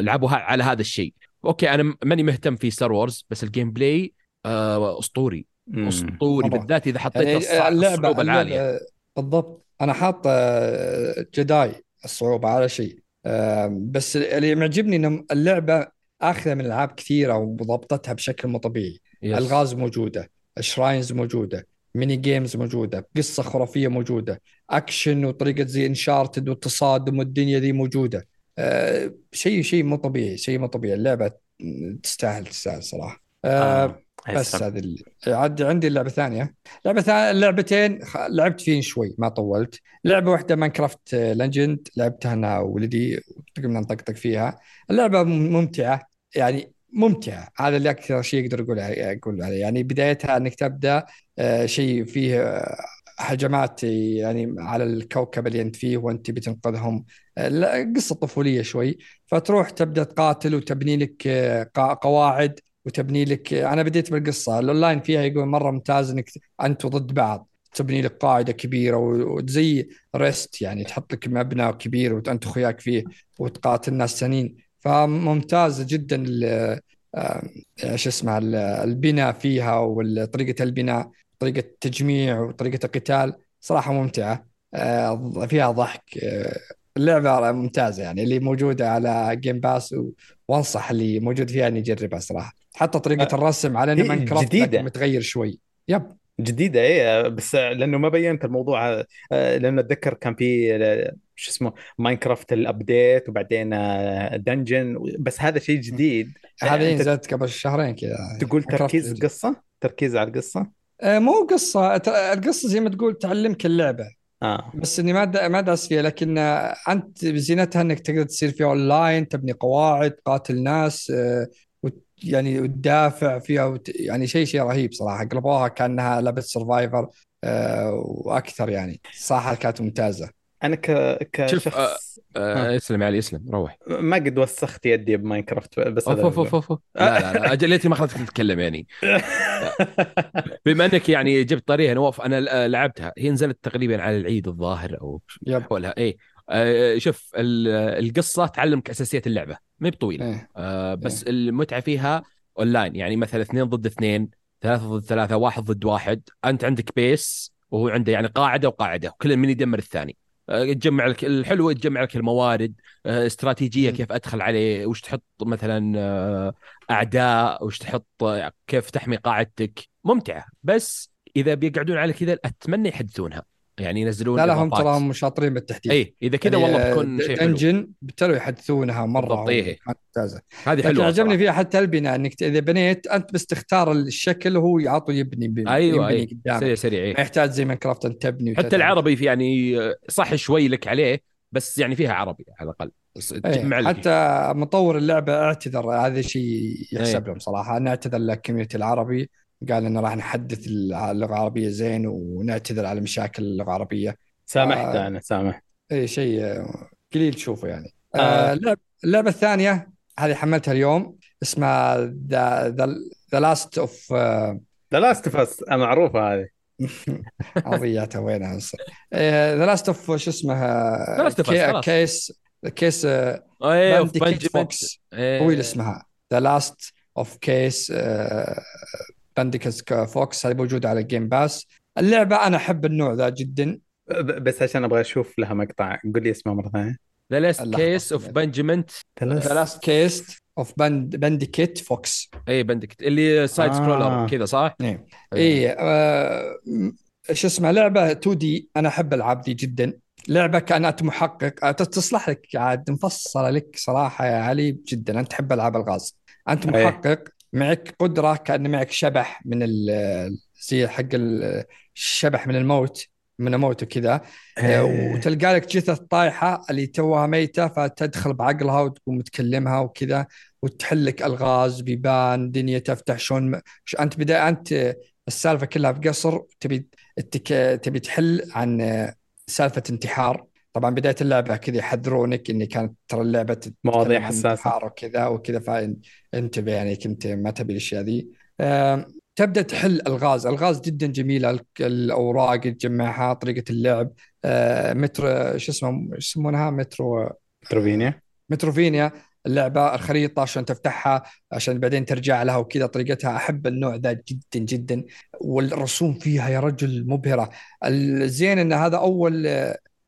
لعبوا على هذا الشيء. أوكي أنا ماني مهتم في Star Wars بس ال gameplay أسطوري. أسطوري. بالذات إذا حطيت يعني اللعبة الصعوبة العالية. اللعبة بالضبط. أنا حاط آه، Jedi الصعوبة على شيء. آه، بس اللي معجبني ان اللعبة آخذة من ألعاب كثيرة وضبطتها بشكل مو طبيعي. ألغاز موجودة shrines موجودة mini games موجودة قصة خرافية موجودة اكشن وطريقة زي Uncharted والتصادم والدنيا دي موجودة. آه، شيء شيء مو طبيعي شيء مو طبيعي. اللعبة تستاهل تستاهل صراحة. آه، آه. بس أسلم. هذه اللي عاد عندي اللعبة الثانية لعبة ثانية لعبتين خ- لعبت فيهن شوي ما طولت. لعبة واحدة Minecraft Legends لعبتها أنا وولدي قمنا نطقطق فيها. اللعبة مم- ممتعة يعني ممتعة. هذا اللي أكثر شيء أقدر أقول أقول عليه. يعني بدايتها أنك تبدأ آه، شيء فيه آه، هجمات يعني على الكوكب اللي أنت فيه وأنت بتنقذهم آه، لا، قصة طفولية شوي. فتروح تبدأ تقاتل وتبني لك قواعد. وتبني لك أنا بديت بالقصة. الأونلاين فيها يقول مرة ممتاز إنك انت ضد بعض تبني لك قاعدة كبيرة وزي ريست يعني تحط لك مبنى كبير وأنت اخوياك فيه وتقاتل ناس ثانيين فممتازه جدا شو اسمها ال- البناء فيها وطريقه البناء طريقة التجميع وطريقة القتال. صراحة ممتعة. آه، فيها ضحك. آه، اللعبة ممتازة يعني اللي موجودة على جيم باس. وأنصح اللي موجود فيها ان يجربها صراحة. حتى طريقة آه، الرسم على انه هي ماينكرافت جديدة. لكن متغير شوي. يب. جديدة إيه بس لأنه ما بينت الموضوع آه، لأنه أتذكر كان في آه، شو اسمه ماينكرافت الابديت وبعدين آه، دنجن بس هذا شيء جديد. هذه أنت نزلت قبل شهرين كذا. تقول تركيز نزل. قصة تركيز على القصة؟ آه، مو قصة القصة زي ما تقول تعلمك اللعبة. آه. بس إني ما دا- ما داس فيها لكن آه، أنت بزينتها إنك تقدر تصير فيها اونلاين تبني قواعد تقاتل ناس آه، يعني وتدافع فيها وت... يعني شيء شيء رهيب صراحة. قلبوها كأنها لعبة survivor وأكثر يعني. صراحة كانت ممتازة. أنا ك شوف، كشخص آه، اسلم يا علي اسلم روح. ما قد وسخت يدي ب Minecraft بس أوف هذا أوف أوف أوف لا لا لا أجل ليتني ما خليتك تتكلم يعني. (laughs) بما إنك يعني جبت طريقة نواف أنا لعبتها. هي نزلت تقريبا على العيد الظاهر أو yep. حولها. اي آه، شوف ال- القصة تعلمك أساسيات اللعبة ما هي بطويلة. إيه. آه، بس المتعة فيها أونلاين يعني مثلا اثنين ضد اثنين ثلاثة ضد ثلاثة واحد ضد واحد. أنت عندك base وهو عنده يعني قاعدة وقاعدة وكل من يدمر الثاني. آه، تجمع لك الحلو تجمع لك الموارد آه، استراتيجية. كيف أدخل عليه وش تحط مثلا آه، أعداء وش تحط آه، كيف تحمي قاعدتك. ممتعة. بس إذا بيقعدون على كذا أتمنى يحدثونها. يعني ينزلون لا لا هم إضافات. تراهم شاطرين بالتحديث اي إذا كذا يعني، والله آه، بيكون شيء حلو Dungeons ابتدوا يحدثونها مرة إيه. ممتازة هذه حلوة عجبني. فيها حتى البناء إنك إذا بنيت أنت بس تختار الشكل وهو يعطوا يبني بي- أيوه يبني قدامك سريع سريع ما إيه. يحتاج زي Minecraft أن تبني حتى. العربي في يعني صح شوي لك عليه بس يعني فيها عربي على الأقل إيه، لك حتى مطور اللعبة اعتذر هذا شيء يحسب إيه. لهم صراحة انه أعتذر لل community العربي قال إنه راح نحدث اللغة العربية زين ونعتذر على مشاكل اللغة العربية سامحت آه. أنا سامح اي شيء آه، قليل تشوفه يعني آه. آه. اللعبه اللعبة الثانية هذه حملتها اليوم اسمها The The Last of The Last of Us معروفة هذه ضيعتها وينها The Last of شو اسمه The Last of Us، (laughs) خلاص. Case Case إيه Benedict Benjamin Fox إيه. طويل اسمها The Last of Case Benedict Fox هذه موجودة على ال Game Pass اللعبة أنا أحب النوع ذا جدا. بس عشان أبغى أشوف لها مقطع. قول لي اسمها مرة ثانية. The Last. Case of Benjamin The Last Case of Benedict Fox اي بندكت اللي side آه. scroller كذا صح؟ إيه. إيه. آه، م- شو اسمه لعبة 2D أنا أحب العاب دي جدا. لعبة كانت محقق. آه، تصلح لك عاد مفصلة لك صراحة يا علي جدا. أنت تحب ألعاب الغاز. أنت إيه. محقق. معك قدرة كأن معك شبح من ال- زي حق ال- الشبح من الموت من الموت وكذا. آه، وتلقى لك جثث طايحة اللي توها ميتة فتدخل بعقلها وتقوم تكلمها وكذا وتحل لك ألغاز بيبان دنيا تفتح شلون أنت بدا أنت السالفة كلها بقصر تبي التك... تبي تحل عن آه، سالفة انتحار. طبعا بداية اللعبة كذا يحذرونك إن كانت ترى اللعبة مواضيع. انتحار وكذا وكذا فانتبه يعني كنت ما تبي الأشياء ذي. تبدأ تحل الغاز. الغاز جدا جميله ال- الأوراق تجمعها طريقة اللعب. آه، مترو شو اسمه؟ يسمونها؟ مترو Metroidvania Metroidvania. اللعبة الخريطة عشان تفتحها عشان بعدين ترجع لها وكذا طريقتها. أحب النوع ذا جدا جدا والرسوم فيها يا رجل مبهرة. الزين إن هذا أول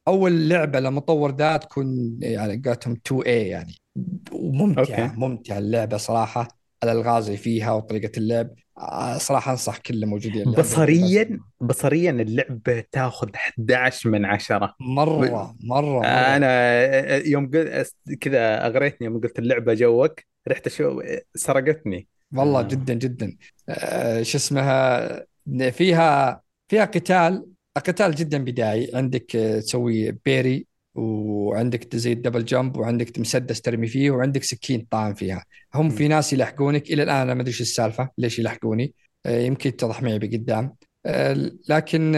أول لعبة لمطور ذا تكون يعني قالتهم 2 a يعني وممتعه أوكي. ممتعه اللعبة صراحة الالغاز اللي فيها وطريقة اللعب آه، صراحة أنصح كل الموجودين. بصريا بصريا اللعبة تاخذ 11 من 10 مرة مرة, مرة. أنا يوم قلت كذا أغريتني يوم قلت اللعبة جوك رحت أشوف سرقتني والله آه. جدا جدا آه، شو اسمها فيها فيها قتال قتال جدا بدائي عندك آه، تسوي parry وعندك زي ال double jump وعندك مسدس ترمي فيه وعندك سكين طعن فيها. هم في ناس يلحقونك. إلى الآن أنا ما أدري إيش السالفة ليش يلحقوني. آه، يمكن يتضح معي بقدام. آه، لكن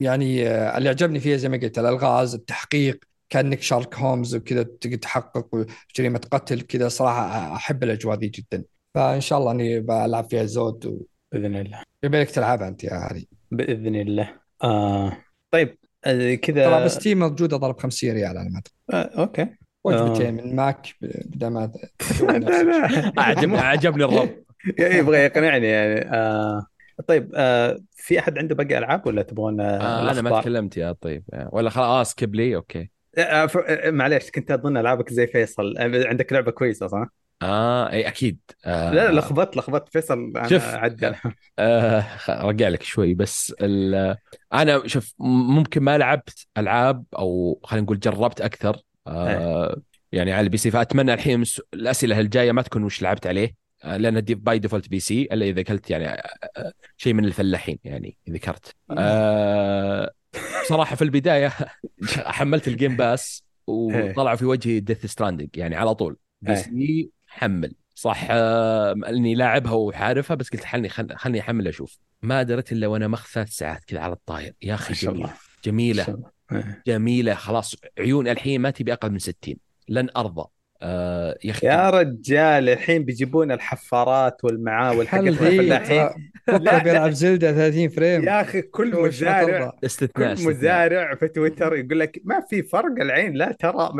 يعني اللي عجبني فيها زي ما قلت الألغاز التحقيق كأنك شارلوك هومز وكذا تقدر تحقق جريمه قتل كذا صراحة أحب الأجواء ذي جدا. فإن شاء الله أني بلعب فيها زود بإذن الله. ويبي لك تلعبها أنت يا علي بإذن الله. آه. طيب آه، كذا ب Steam موجودة ضرب 50 ريال على ما. آه. أوكي وجبتين من ماك بدل ما (laughs) (laughs) عجبني عجبني الرب يبغى يقنعني يعني آه. طيب آه. في أحد عنده باقي ألعاب ولا تبغون آه. آه أنا ما؟ تكلمت يا طيب ولا خلاص skip لي okay آه، ف- آه، معليش كنت أظن ألعابك زي فيصل آه، عندك لعبة كويسة صح؟ آه إي أكيد. آه لا لا لخبطت لخبطت فيصل أنا شوف. عدل آه أرجع لك شوي. بس أنا شوف ممكن ما لعبت ألعاب أو خلينا نقول جربت أكثر. آه يعني على ال PC. فأتمنى الحين الأسئلة الجاية ما تكون وش لعبت عليه. آه لأن دي by default PC. إلا إذا قلت يعني آه، آه، شيء من الفلاحين يعني ذكرت. آه صراحة في البداية (laughs) حملت ال Game Pass وطلعوا في وجهي Death Stranding يعني على طول. P إيه. C حمل. صح آه، اني لاعبها وحارفها بس قلت خلني خل- خلني أحمل أشوف. ما دريت إلا وأنا مخ ثلاث ساعات كذا على الطاير. يا أخي جميله الله. جميلة. إيه. جميلة. خلاص عيون الحين ما تبي أقل من 60 لن أرضى. آه يا أخي. يا رجال الحين بيجيبون الحفارات والمعاول هي الفلاحين بكره لا، بيلعب زلدة 30 فريم. يا أخي كل مزارع. استثناء كل. مزارع في تويتر يقول لك ما في فرق العين لا ترى.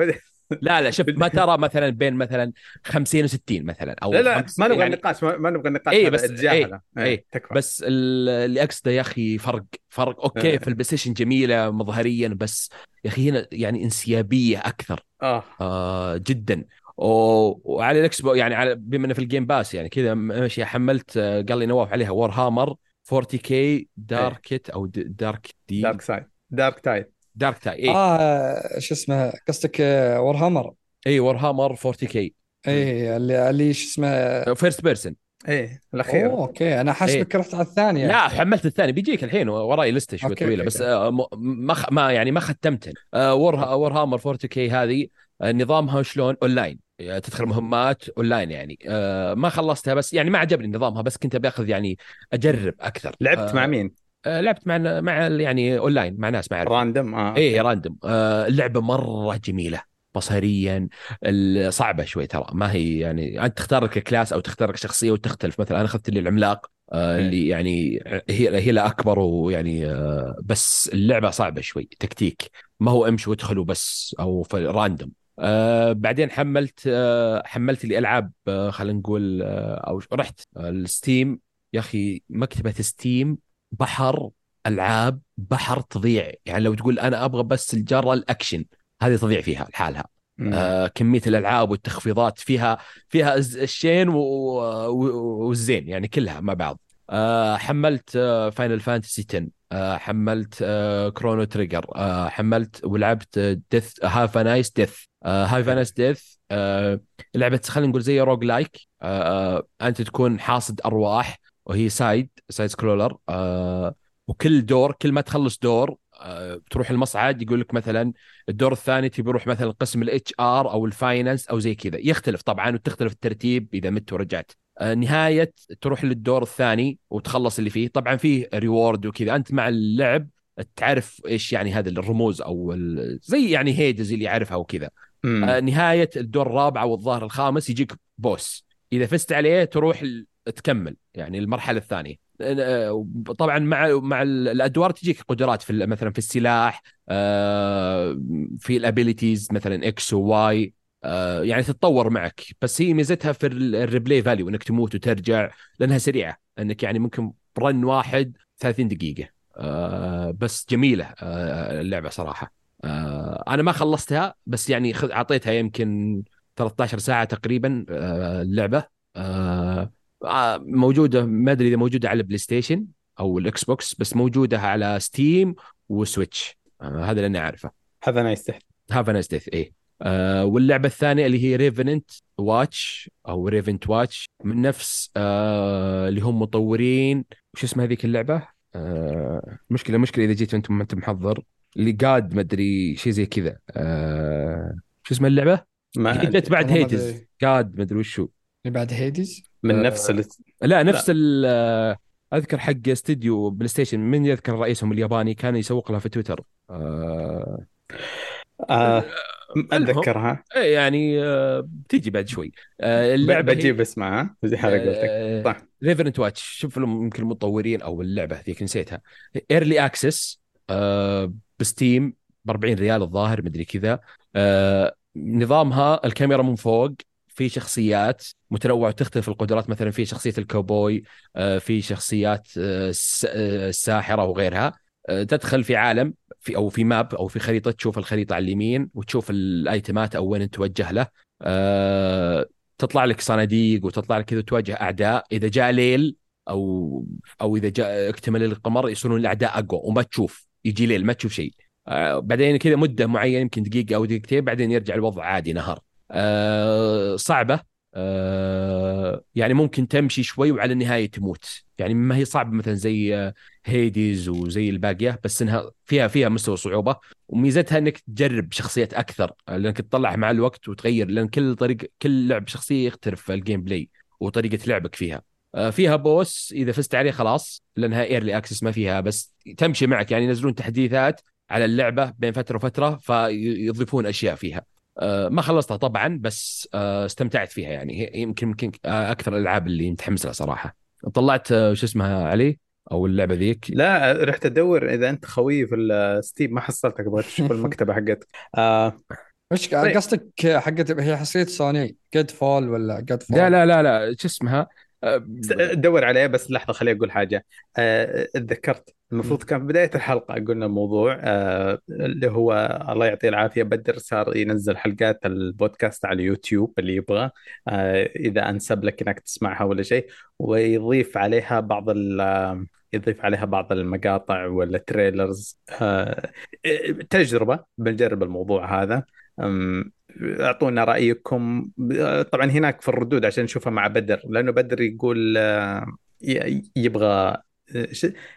لا لا شوف ما (laughs) ترى مثلا بين مثلا 50 و60 مثلا أو لا لا 50 ما نبغى يعني نقاش ما نبغى نقاش إيه هذا بس- اتجاهله إيه، إيه. تكفى. بس ال- اللي اقصده يا أخي فرق فرق. okay إيه. في ال PlayStation جميلة مظهريا بس يا أخي هنا يعني انسيابية أكثر. آه. آه جدا. و- وعلى ال X يعني على بما إنه في ال Game Pass يعني كذا ماشي حملت آه، قال لي نواف عليها Warhammer 40K Darkt أو Dark D Darkside Darktide Darkti اي آه شو اسمه قصدك Warhammer اي Warhammer 40K. اي اللي اللي شو اسمه first person إيه الأخير. اوه okay أنا حاسبك رحت على الثانية. لا حملت الثاني. بيجيك الحين وراي لستة شوي okay، طويلة okay، بس آه، ما خ- ما يعني ما ختمتها. آه، War Warhammer 40K هذه آه، نظامها شلون؟ اونلاين تدخل مهمات اونلاين يعني. آه، ما خلصتها بس يعني ما عجبني نظامها بس كنت باخذ يعني أجرب أكثر. لعبت مع مين؟ آه، لعبت مع مع يعني اونلاين مع ناس ما اعرف random آه إيه random آه اللعبة مرة جميلة بصريا صعبة شوي ترى. ما هي يعني أنت تختار لك class أو تختار لك شخصية وتختلف. مثلا أنا أخذت لي العملاق آه إيه. اللي يعني هي health أكبر ويعني آه بس اللعبة صعبة شوي تكتيك. ما هو امشي وادخل وبس أو random آه بعدين حملت آه حملت لي ألعاب آه خلينا نقول آه أو رحت ال Steam يا أخي مكتبة Steam بحر ألعاب بحر تضيع. يعني لو تقول أنا أبغى بس الجرة الأكشن هذه تضيع فيها لحالها. آه كمية الألعاب والتخفيضات فيها فيها الشين و- و- والزين يعني كلها مع بعض. آه حملت آه Final Fantasy 10 آه حملت آه Chrono Trigger آه حملت ولعبت Death Have Nice Death Have Nice Death لعبة خلينا نقول زي roguelike آه آه أنت تكون حاصد أرواح. وهي side side scroller. آه وكل دور كل ما تخلص دور آه تروح المصعد يقول لك مثلا الدور الثاني تبي يروح مثلا قسم ال HR أو ال finance أو زي كذا. يختلف طبعا وتختلف الترتيب إذا مت ورجعت. آه، نهاية تروح للدور الثاني وتخلص اللي فيه. طبعا فيه reward وكذا. أنت مع اللعب تعرف إيش يعني هذا الرموز أو زي يعني Hades اللي يعرفها وكذا. آه، نهاية الدور الرابع والظاهر الخامس يجيك boss إذا فزت عليه تروح تكمل يعني المرحلة الثانية. آه، طبعا مع مع ال- الأدوار تجيك قدرات في مثلا في السلاح آه، في ال abilities مثلا X و Y آه، يعني تتطور معك. بس هي ميزتها في ال- ال replay value إنك تموت وترجع لأنها سريعة. إنك يعني ممكن run واحد 30 دقيقة. بس جميلة اللعبة صراحة. أنا ما خلصتها بس يعني أعطيتها يمكن 13 ساعة تقريبا اللعبة. موجودة ما أدري إذا موجودة على البلاي ستيشن أو الإكس بوكس بس موجودة على ستيم وسويتش. آه، هذا اللي أنا عارفه هذا nice Have Nice Death إيه. آه واللعبة الثانية اللي هي Ravenswatch أو Ravenswatch من نفس آه اللي هم مطورين. وش اسمها هذيك اللعبة؟ آه مشكلة مشكلة إذا جيت وأنت ما أنت محضر. اللي God ما أدري شيء زي كذا. آه شو اسمها اللعبة؟ ما جت بعد أدري. God ما أدري وشو اللي بعد Hades من آه، نفس ال... لا نفس ال آه، أذكر حق استديو بلاي ستيشن. من يذكر رئيسهم الياباني كان يسوق لها في تويتر. آه آه المهم. اتذكرها إيه يعني آه، بتيجي بعد شوي. آه، اللعبة بجيب اسمها زي هذا قلتك. طيب. Ravenswatch شوف لهم يمكن المطورين أو اللعبة ذيك نسيتها. early access بستيم ب 40 ريال الظاهر مدري كذا. آه، نظامها الكاميرا من فوق في شخصيات متنوعة تختلف القدرات مثلا في شخصية الكوبوي آه، في شخصيات آه، الس- آه، الساحره وغيرها. آه، تدخل في عالم في أو في map أو في خريطة تشوف الخريطة على اليمين وتشوف الأيتمات أو وين توجه له. آه، تطلع لك صناديق وتطلع لك كذا تواجه أعداء. إذا جاء ليل أو أو إذا جاء اكتمل القمر يصيرون الأعداء أقوى وما تشوف يجي ليل ما تشوف شيء. آه، بعدين كذا مدة معينة يمكن دقيقة أو دقيقتين بعدين يرجع الوضع عادي نهار. آه، صعبة. آه، يعني ممكن تمشي شوي وعلى النهاية تموت. يعني ما هي صعبة مثلا زي آه، Hades وزي الباقية بس إنها فيها فيها مستوى صعوبة. وميزتها إنك تجرب شخصيات أكثر لأنك تطلع مع الوقت وتغير لأن كل طريق كل لعب شخصية يختلف ال gameplay وطريقة لعبك فيها. آه، فيها boss إذا فزت عليه خلاص لأنها early access ما فيها بس تمشي معك. يعني ينزلون تحديثات على اللعبة بين فترة وفترة فيضيفون أشياء فيها. آه، ما خلصتها طبعا بس آه، استمتعت فيها يعني. هي- يمكن يمكن آه، أكثر الألعاب اللي متحمس لها صراحة. طلعت آه، شو اسمها علي؟ أو اللعبة ذيك؟ لا رحت أدور إذا أنت خوي في الستيم ما حصلتك بغيت أشوف (laughs) المكتبة حقتك. آه وش طيب. قصدك؟ حقت هي حصرية سوني Godfall ولا Godfall لا لا لا لا. شو اسمها؟ آه، دور عليه بس لحظة خليني أقول حاجة. آه، تذكرت المفروض كان في بداية الحلقة قلنا الموضوع آه، اللي هو الله يعطيه العافية بدر صار ينزل حلقات البودكاست على اليوتيوب اللي يبغى. آه، إذا أنسب لك إنك تسمعها ولا شيء. ويضيف عليها بعض ال- يضيف عليها بعض المقاطع ولا trailers تجربة بنجرب الموضوع هذا. أعطونا رأيكم. طبعا هناك في الردود عشان نشوفها مع بدر لأنه بدر يقول آه، يبغى آه،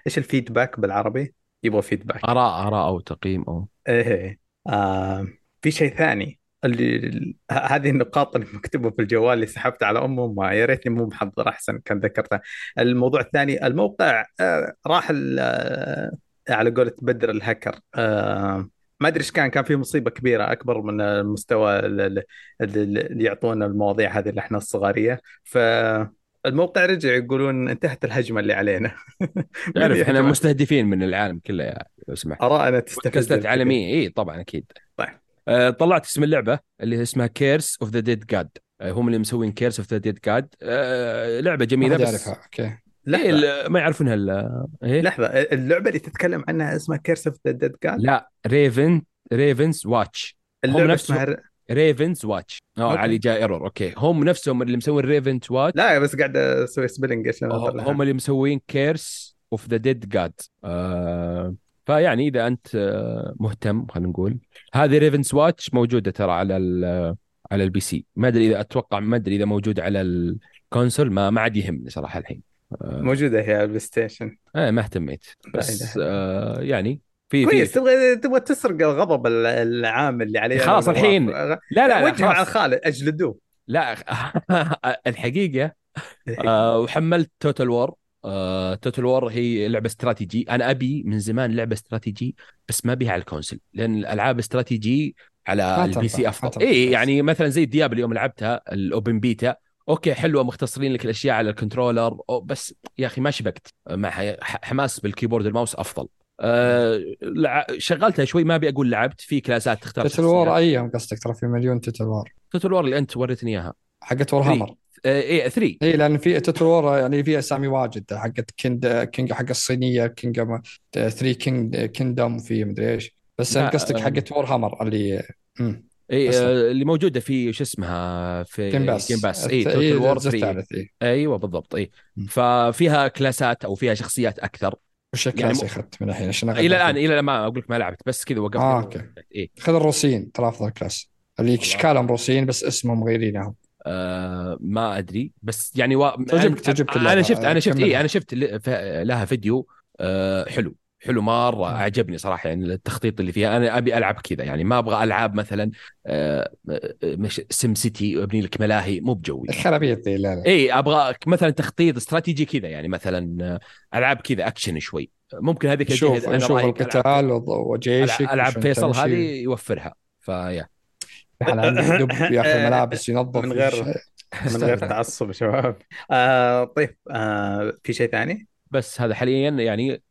إيش الفيدباك بالعربي؟ يبغى فيدباك أراء أراء أو تقييم أو. إيه آه في شيء ثاني. اللي هذه النقاط اللي مكتوبة في الجوال اللي سحبت على أمه ما يا ريتني مو محضر أحسن كان ذكرتها. الموضوع الثاني الموقع آه راح آه على قولة بدر الهكر. آه ما أدري إيش كان كان في مصيبة كبيرة أكبر من المستوى ال- ال- ال- اللي يعطونا المواضيع هذه اللي إحنا الصغارية. فالموقع رجع يقولون انتهت الهجمة اللي علينا. (laughs) تعرف إحنا يهجم؟ مستهدفين من العالم كله يا لو سمحت. ارائنا تستفز. عالمية. إي طبعا أكيد. طيب. آه طلعت اسم اللعبة اللي اسمها Curse of the Dead God هم اللي مسوين Curse of the Dead God لعبة جميلة بس يعرفها. okay. إيه لحظه ال- ما يعرفونها الا إيه؟ لحظة اللعبة اللي تتكلم عنها اسمها Curse of the Dead God لا Raven Ravenswatch اللعبة نفسهم- اسمها Ravenswatch آه. علي جاء error okay. هم نفسهم اللي مسوين Ravenswatch لا بس قاعد أسوي spelling لها. هم اللي مسوين Curse of the Dead God فيعني إذا أنت آه، مهتم خلينا نقول. هذه Ravenswatch موجودة ترى على ال على ال PC ما أدري إذا أتوقع ما أدري إذا موجودة على ال console ما ما عاد يهمني صراحة الحين. آه. موجودة هي على البلاي ستيشن آه، ما اهتميت. بس آه يعني في كويس تبغى تبغى تسرق الغضب ال- العام اللي عليه خلاص الغضب. الحين. لا لا, لا وجهه على خلاص. خالد أجلدوه. لا (laughs) الحقيقة (laughs) آه وحملت Total War آه Total War هي لعبة استراتيجي. أنا أبي من زمان لعبة استراتيجي بس ما بيها على ال console لأن الألعاب استراتيجي على ال PC أفضل. اي يعني مثلا زي ال Diablo يوم لعبتها ال open beta okay حلوة مختصرين لك الأشياء على ال controller بس يا أخي ما شبكت مع حماس بال keyboard ال mouse أفضل لع- شغلتها شوي ما أبي أقول لعبت في كلاسات تختار Total War. أيام قصدك ترى في مليون Total War Total War اللي أنت وريتني إياها حقت Warhammer إيه 3 اي لأن في Total War يعني في أسامي واجد حقت Kingd King حق الصينية King 3 King Kingdom وفي مدري إيش بس قصدك آه. حقت Warhammer اللي مم. اي آه، اللي موجودة في شو اسمها في Game Pass Game Pass اي إيه، Total War الجزء 3 الثالث اي أيوه بالضبط اي. ففيها كلاسات أو فيها شخصيات أكثر. وش يعني ال class مو- أخذت من الحين عشان إلى الآن إلى الآن ما أقول لك ما لعبت بس كذا وقفت آه، okay. اي خذ الروسيين ترى أفضل class. اللي اشكالهم روسيين بس اسمهم مغيرينهم آه ما أدري بس يعني و... تعجبك- تعجبك أنا. شفت أنا شفت. اي أنا شفت لها فيديو آه حلو. حلو مرة أعجبني صراحة يعني التخطيط اللي فيها. أنا أبي ألعب كذا يعني ما أبغى ألعاب مثلا آه آه، مش سم سيتي أبني لك ملاهي مو بجوي خرابيط ذي لا لا. إي أبغى مثلا تخطيط استراتيجي كذا يعني مثلا آه، ألعاب كذا أكشن شوي. ممكن هذيك شوف أنا شوف القتال وجيشك ألعاب فيصل. هذه يوفرها. فيا (coughs) دب ياخذ ملابس ينظف من غير- (laughs) من غير تعصب يا شباب. آه طيب آه في شيء ثاني؟ بس هذا حاليا يعني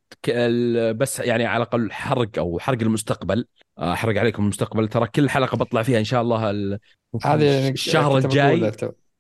بس يعني على الأقل حرق أو حرق المستقبل. آه، احرق عليكم المستقبل. ترى كل حلقة بطلع فيها إن شاء الله ال- هذه الشهر الجاي.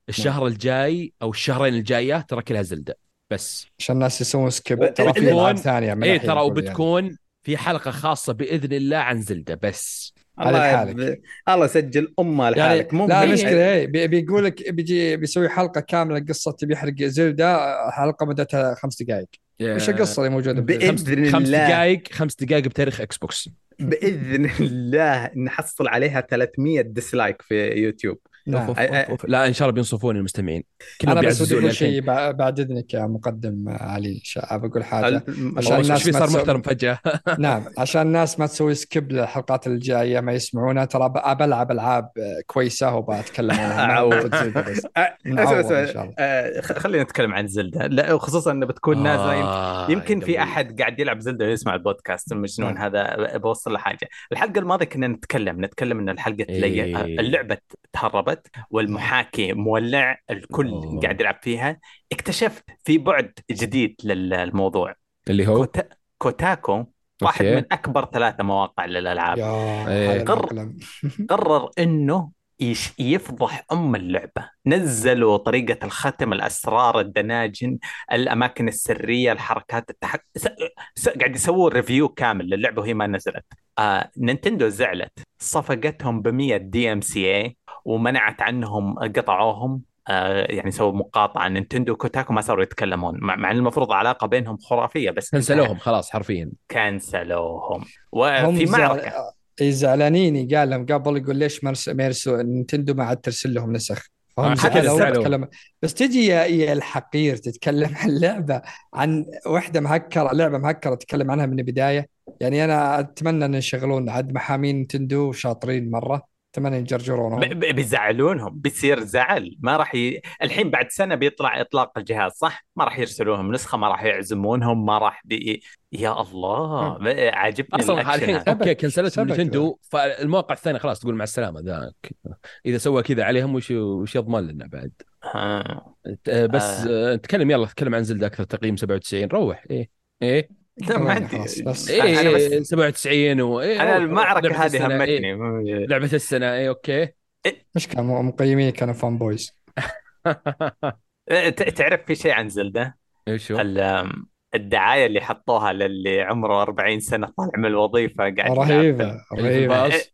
الشهر الجاي أو الشهرين الجايات ترى كلها زلدة. بس. عشان الناس يسوون سكيب. ترى في ثانية من اي ترى أقول يعني. وبتكون في حلقة خاصة بإذن الله عن زلدة. بس. الله. يب- الله سجل أمه يعني لحالك. مو لا المشكلة هي بي- بيقول لك بيجي بيسوي حلقة كاملة قصة بيحرق Zelda حلقة مدتها خمس دقائق وش القصة اللي موجودة خمس, خمس الله. دقائق خمس دقائق بتاريخ Xbox بإذن الله نحصل عليها 300 dislike في يوتيوب. نعم. أوف، أوف، أوف،. لا إن شاء الله بينصفوني المستمعين أنا بس بدي أقول شيء بعد اذنك يا مقدم علي شا- بقول حاجة عشان الناس صار تسوي- محترم فجأة (laughs) نعم عشان الناس ما تسوي سكيب للحلقات الجاية ما يسمعونها ترى بلعب ألعاب كويسة وبتكلم عنها (laughs) (laughs) آه،. آه، خ- خلينا نتكلم عن زلدة لا وخصوصا انه بتكون نازله يمكن آه، يمكن في أحد قاعد يلعب زلدة ويسمع البودكاست المجنون نعم. هذا بوصل له حاجة الحلقة الماضية كنا نتكلم نتكلم إن الحلقة. إيه. اللعبة تهربت والمحاكي مولع الكل أوه. قاعد يلعب فيها اكتشفت في بعد جديد للموضوع اللي هو Kota... Kotaku واحد أوكي. من أكبر ثلاثة مواقع للألعاب إيه. هذا قر- المقلم. (laughs) قرر إنه يش يفضح أم اللعبة نزلوا طريقة الختم الأسرار ال dungeons الأماكن السرية الحركات التحك... س... س... قاعد يسووا review كامل للعبة وهي ما نزلت آه... Nintendo زعلت صفقتهم ب 100 DMCA ومنعت عنهم قطعوهم آه يعني سووا مقاطعة. Nintendo و Kotaku ما صاروا يتكلمون مع, مع إن المفروض علاقة بينهم خرافية بس كنسلوهم خلاص حرفيا. كنسلوهم. هم وفي معركة. إي زعلانين قال لهم قبل يقول ليش مرس... ما يرسو Nintendo ما عاد ترسل لهم نسخ. فهم زعلوا. تكلم بس تجي يا, يا الحقير تتكلم عن لعبة عن وحدة مهكرة لعبة مهكرة تتكلم عنها من البداية. يعني أنا أتمنى أن يشغلون عاد محامين Nintendo شاطرين مرة. اتمنى يجرجرونهم. ب- بيزعلونهم بيصير زعل. ما راح ي... الحين بعد سنة بيطلع إطلاق الجهاز صح؟ ما راح يرسلوهم نسخة ما راح يعزمونهم ما راح بي... يا الله. عاجبني أصلا الحين. أوكي كنسلت سبك Nintendo. فالموقع الثاني خلاص تقول مع السلامة ذاك. إذا سوى كذا عليهم وش وش يضمن لنا بعد؟ ها. آه، بس آه. آه. تكلم يلا تكلم عن Zelda أكثر تقييم 97 روح. إيه. إيه. (laughs) لا ما عندي. بس. إيه أنا بس- إيه 97 و إيه أنا المعركة لعبة هذه السنة، إيه همتني لعبة السنة إيه أوكي. مش كانوا مقيمين كانوا fanboys (laughs) ت- تعرف في شيء عن Zelda؟ إيش الدعاية اللي حطوها للي عمره 40 سنة طالع من الوظيفة قاعد رهيبة رهيبة. الباص.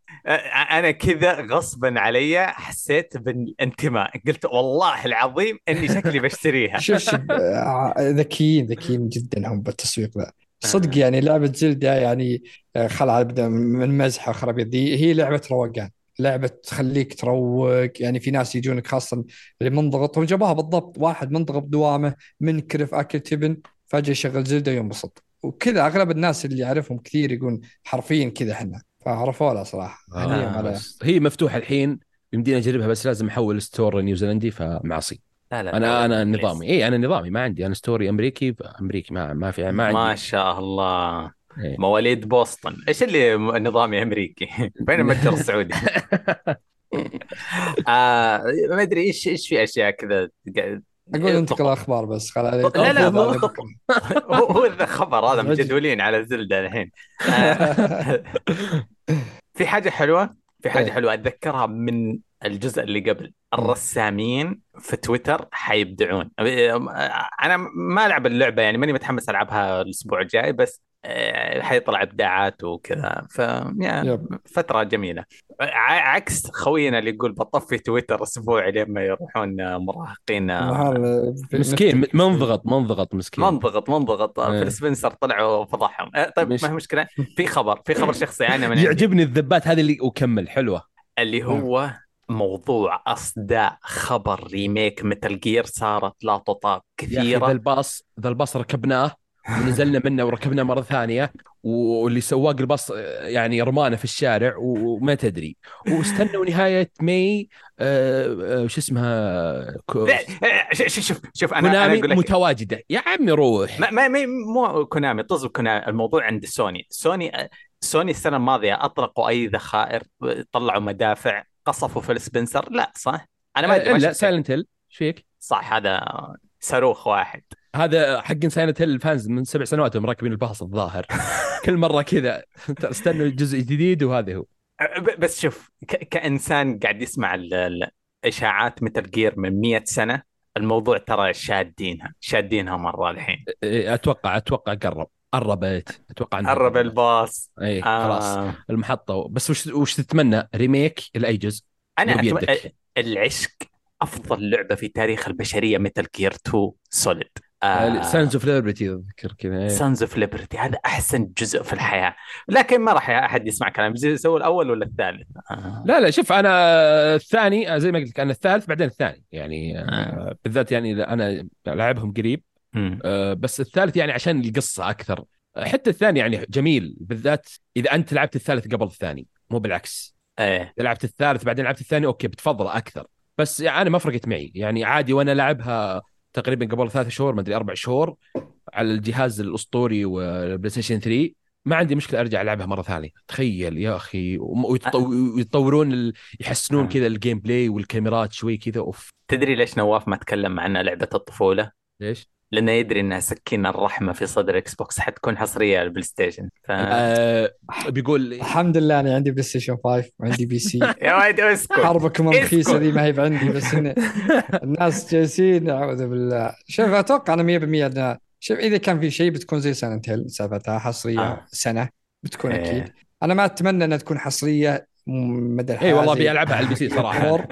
أنا كذا غصبا علي حسيت بالانتماء. قلت والله العظيم إني شكلي بشتريها. شوف شوف آه، ذكيين ذكيين جدا هم بالتسويق ذا. صدق يعني لعبة Zelda يعني آه، خلع ابدا من مزحة خرابيط ذي هي لعبة روقان لعبة تخليك تروق. يعني في ناس يجونك خاصة اللي منضغط جابوها بالضبط. واحد منضغط دوامه منكرف أكل تبن فجأة يشغل Zelda ينبسط وكذا أغلب الناس اللي يعرفهم كثير يقول حرفيا كذا إحنا. فعرفوا لها صراحة. هنيئا آه هي مفتوحة الحين يمديني أجربها بس لازم أحول store نيوزيلندي فمعصي. لا لا أنا أنا. نظامي. اي أنا نظامي. ما عندي. أنا store ي أمريكي أمريكي. ما ما في ما ما عندي شاء الله. إيه. مواليد بوسطن. إيش اللي نظامي أمريكي؟ (laughs) فين (laughs) المتجر السعودي. (laughs) آه ما أدري إيش إيش في أشياء كذا؟ أقول انتقل. الأخبار بس خل عليك. لا، لا، مو-. هو هو ذا خبر هذا. مجدولين على زلدة الحين. آه، في حاجة حلوة؟ في حاجة إيه. حلوة أتذكرها من الجزء اللي قبل. الرسامين في تويتر حيبدعون. أنا ما ألعب اللعبة يعني ماني متحمس ألعبها الأسبوع الجاي بس آه، حيطلع إبداعات وكذا. ف. فترة جميلة. ع- عكس خوينا اللي يقول بطفي تويتر أسبوع لما يروحون مراهقين في- مسكين منضغط منضغط مسكين. منضغط منضغط إيه. Phil Spencer طلع وفضحهم آه، طيب مش- ما هي مشكلة. في خبر في خبر شخصي أنا من (laughs) يعجبني الذبات هذه اللي وكمل حلوة. اللي هو موضوع أصداء خبر remake Metal Gear صارت لا تطاق أخي ذا كثيره الباص ذا الباص ركبناه ونزلنا منه وركبنا مرة ثانية واللي سواق الباص آه، يعني رمانا في الشارع وما تدري. واستنوا نهاية May آه، آه، شو اسمها آه، شوف شوف أنا Konami لك متواجدة. يا عمي روح. ما ما ما- مو Konami طز Konami الموضوع عند Sony. Sony Sony السنة الماضية اطلقوا أي ذخائر طلعوا مدافع قصفوا Phil Spencer لا صح. أنا ما أدري ما الا شفت. Silent Hill إيش فيك؟ صح هذا صاروخ واحد. هذا حق Silent Hill ال fans من سبع سنوات هم راكبين الباص الظاهر. (laughs) كل مرة كذا استنوا جزء جديد وهذا هو. ب- بس شوف ك- كإنسان قاعد يسمع ال- ال- الإشاعات Metal Gear من مئة سنة الموضوع ترى شادينها شادينها مرة الحين. أتوقع أتوقع قرب. قربت أتوقع قرب. الباص. إي خلاص. آه. المحطة. بس وش وش تتمنى؟ remake لأي جزء؟ لو أتم... العشق أفضل لعبة في تاريخ البشرية Metal Gear 2 Solid Sons of Liberty أذكر كذا. Sons of Liberty هذا أحسن جزء في الحياة. لكن ما راح أحد يسمع كلام زي سووا الأول ولا الثالث؟ آه. لا لا شوف أنا الثاني زي ما قلت لك أنا الثالث بعدين الثاني. يعني آه، بالذات يعني أنا لاعبهم قريب مم. آه، بس الثالث يعني عشان القصة أكثر. آه، حتى الثاني يعني جميل بالذات إذا أنت لعبت الثالث قبل الثاني مو بالعكس. اذا لعبت الثالث بعدين لعبت الثاني أوكي بتفضله أكثر. بس يعني أنا ما فرقت معي. يعني عادي وأنا لعبها تقريبا قبل ثلاث شهور ما أدري أربع شهور على الجهاز الأسطوري وال PlayStation 3 ما عندي مشكلة أرجع ألعبها مرة ثانية. تخيل يا أخي. ويتطورون ال... يحسنون آه. كذا ال gameplay والكاميرات شوي كذا. أوف. تدري ليش نواف ما تكلم عنها لعبة الطفولة؟ ليش؟ لأنه يدري انها سكين الرحمة في صدر Xbox حتكون حصرية على ال PlayStation ف... آه بيقول الحمد لله أنا عندي PlayStation 5 وعندي PC (laughs) يا ولد اسكت حربكم. الرخيصه ذي ما هي بعندي بس إن (laughs) الناس جالسين أعوذ بالله شوف أتوقع أنا 100% أن شوف إذا كان في شيء بتكون زي Silent Hill سالفتها حصرية آه. سنة بتكون إيه. أكيد أنا ما أتمنى إنها تكون حصرية مدى الحياة اي والله أبي ألعبها على ال PC صراحة.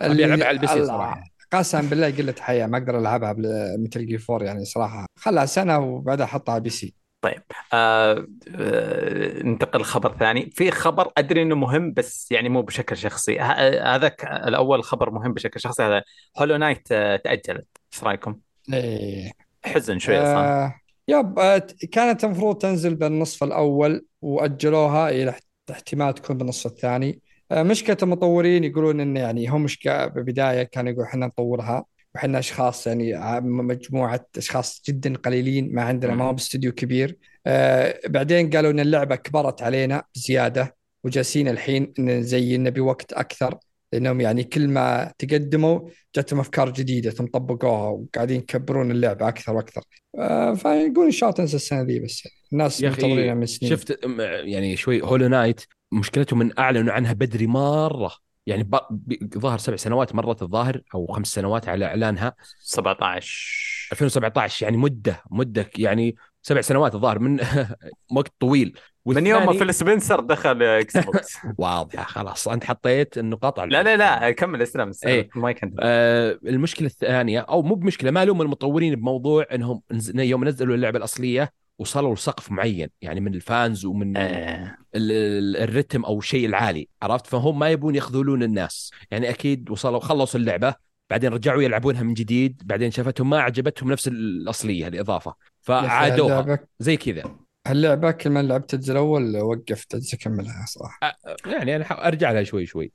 أبي ألعبها على ال PC صراحة قسما بالله قلة حياة ما أقدر ألعبها مثل Gear 4 يعني صراحة. خلها سنة وبعدها أحطها على بي سي طيب. آه آه ننتقل لخبر ثاني. في خبر أدري إنه مهم بس يعني مو بشكل شخصي. ه- هذاك الأول خبر مهم بشكل شخصي. هذا Hollow Knight آه تأجلت. إيش رأيكم؟ إيه. حزن شوي صح؟ آه yep آه كانت المفروض تنزل بالنصف الأول وأجلوها إلى احت- احتمال تكون بالنصف الثاني. آه مشكلة المطورين يقولون انه يعني هم مش بالبداية كانوا يقولوا إحنا نطورها وحنا أشخاص يعني مجموعة أشخاص جدا قليلين ما عندنا ما هو باستوديو كبير. آه بعدين قالوا إن اللعبة كبرت علينا بزيادة وجالسين الحين إن زي نبي وقت أكثر لأنهم يعني كل ما تقدموا جاتهم أفكار جديدة ثم طبقوها وقاعدين يكبرون اللعبة أكثر وأكثر. آه فيقول ان شاء الله تنزل السنة ذي بس الناس يا منتظرينها أخي من سنين. شفت يعني شوي Hollow Knight مشكلتهم من اعلنوا عنها بدري مرة. يعني ظهر سبع سنوات مرت الظاهر أو خمس سنوات على إعلانها. 17 2017 يعني مدة مدة يعني سبع سنوات الظاهر من (laughs) وقت طويل. من يوم ما Phil Spencer دخل Xbox واضحه خلاص. أنت حطيت النقاط على لا لا لا كمل اسلام إيه. ما كان آه المشكلة الثانية أو مو بمشكلة ما لوم المطورين بموضوع إنهم نز- يوم نزلوا اللعبة الأصلية. وصلوا لسقف معين يعني من الفانز ومن آه. ال- ال- الرتم أو الشيء العالي عرفت؟ فهم ما يبون يخذلون الناس. يعني أكيد وصلوا خلصوا اللعبة بعدين رجعوا يلعبونها من جديد بعدين شافتهم ما عجبتهم نفس الأصلية الإضافة فعادوها. زي كذا. اللعبه كل ما لعبت الجزء الأول وقفت اجلس أكملها صراحة. يعني أنا ح- أرجع لها شوي شوي.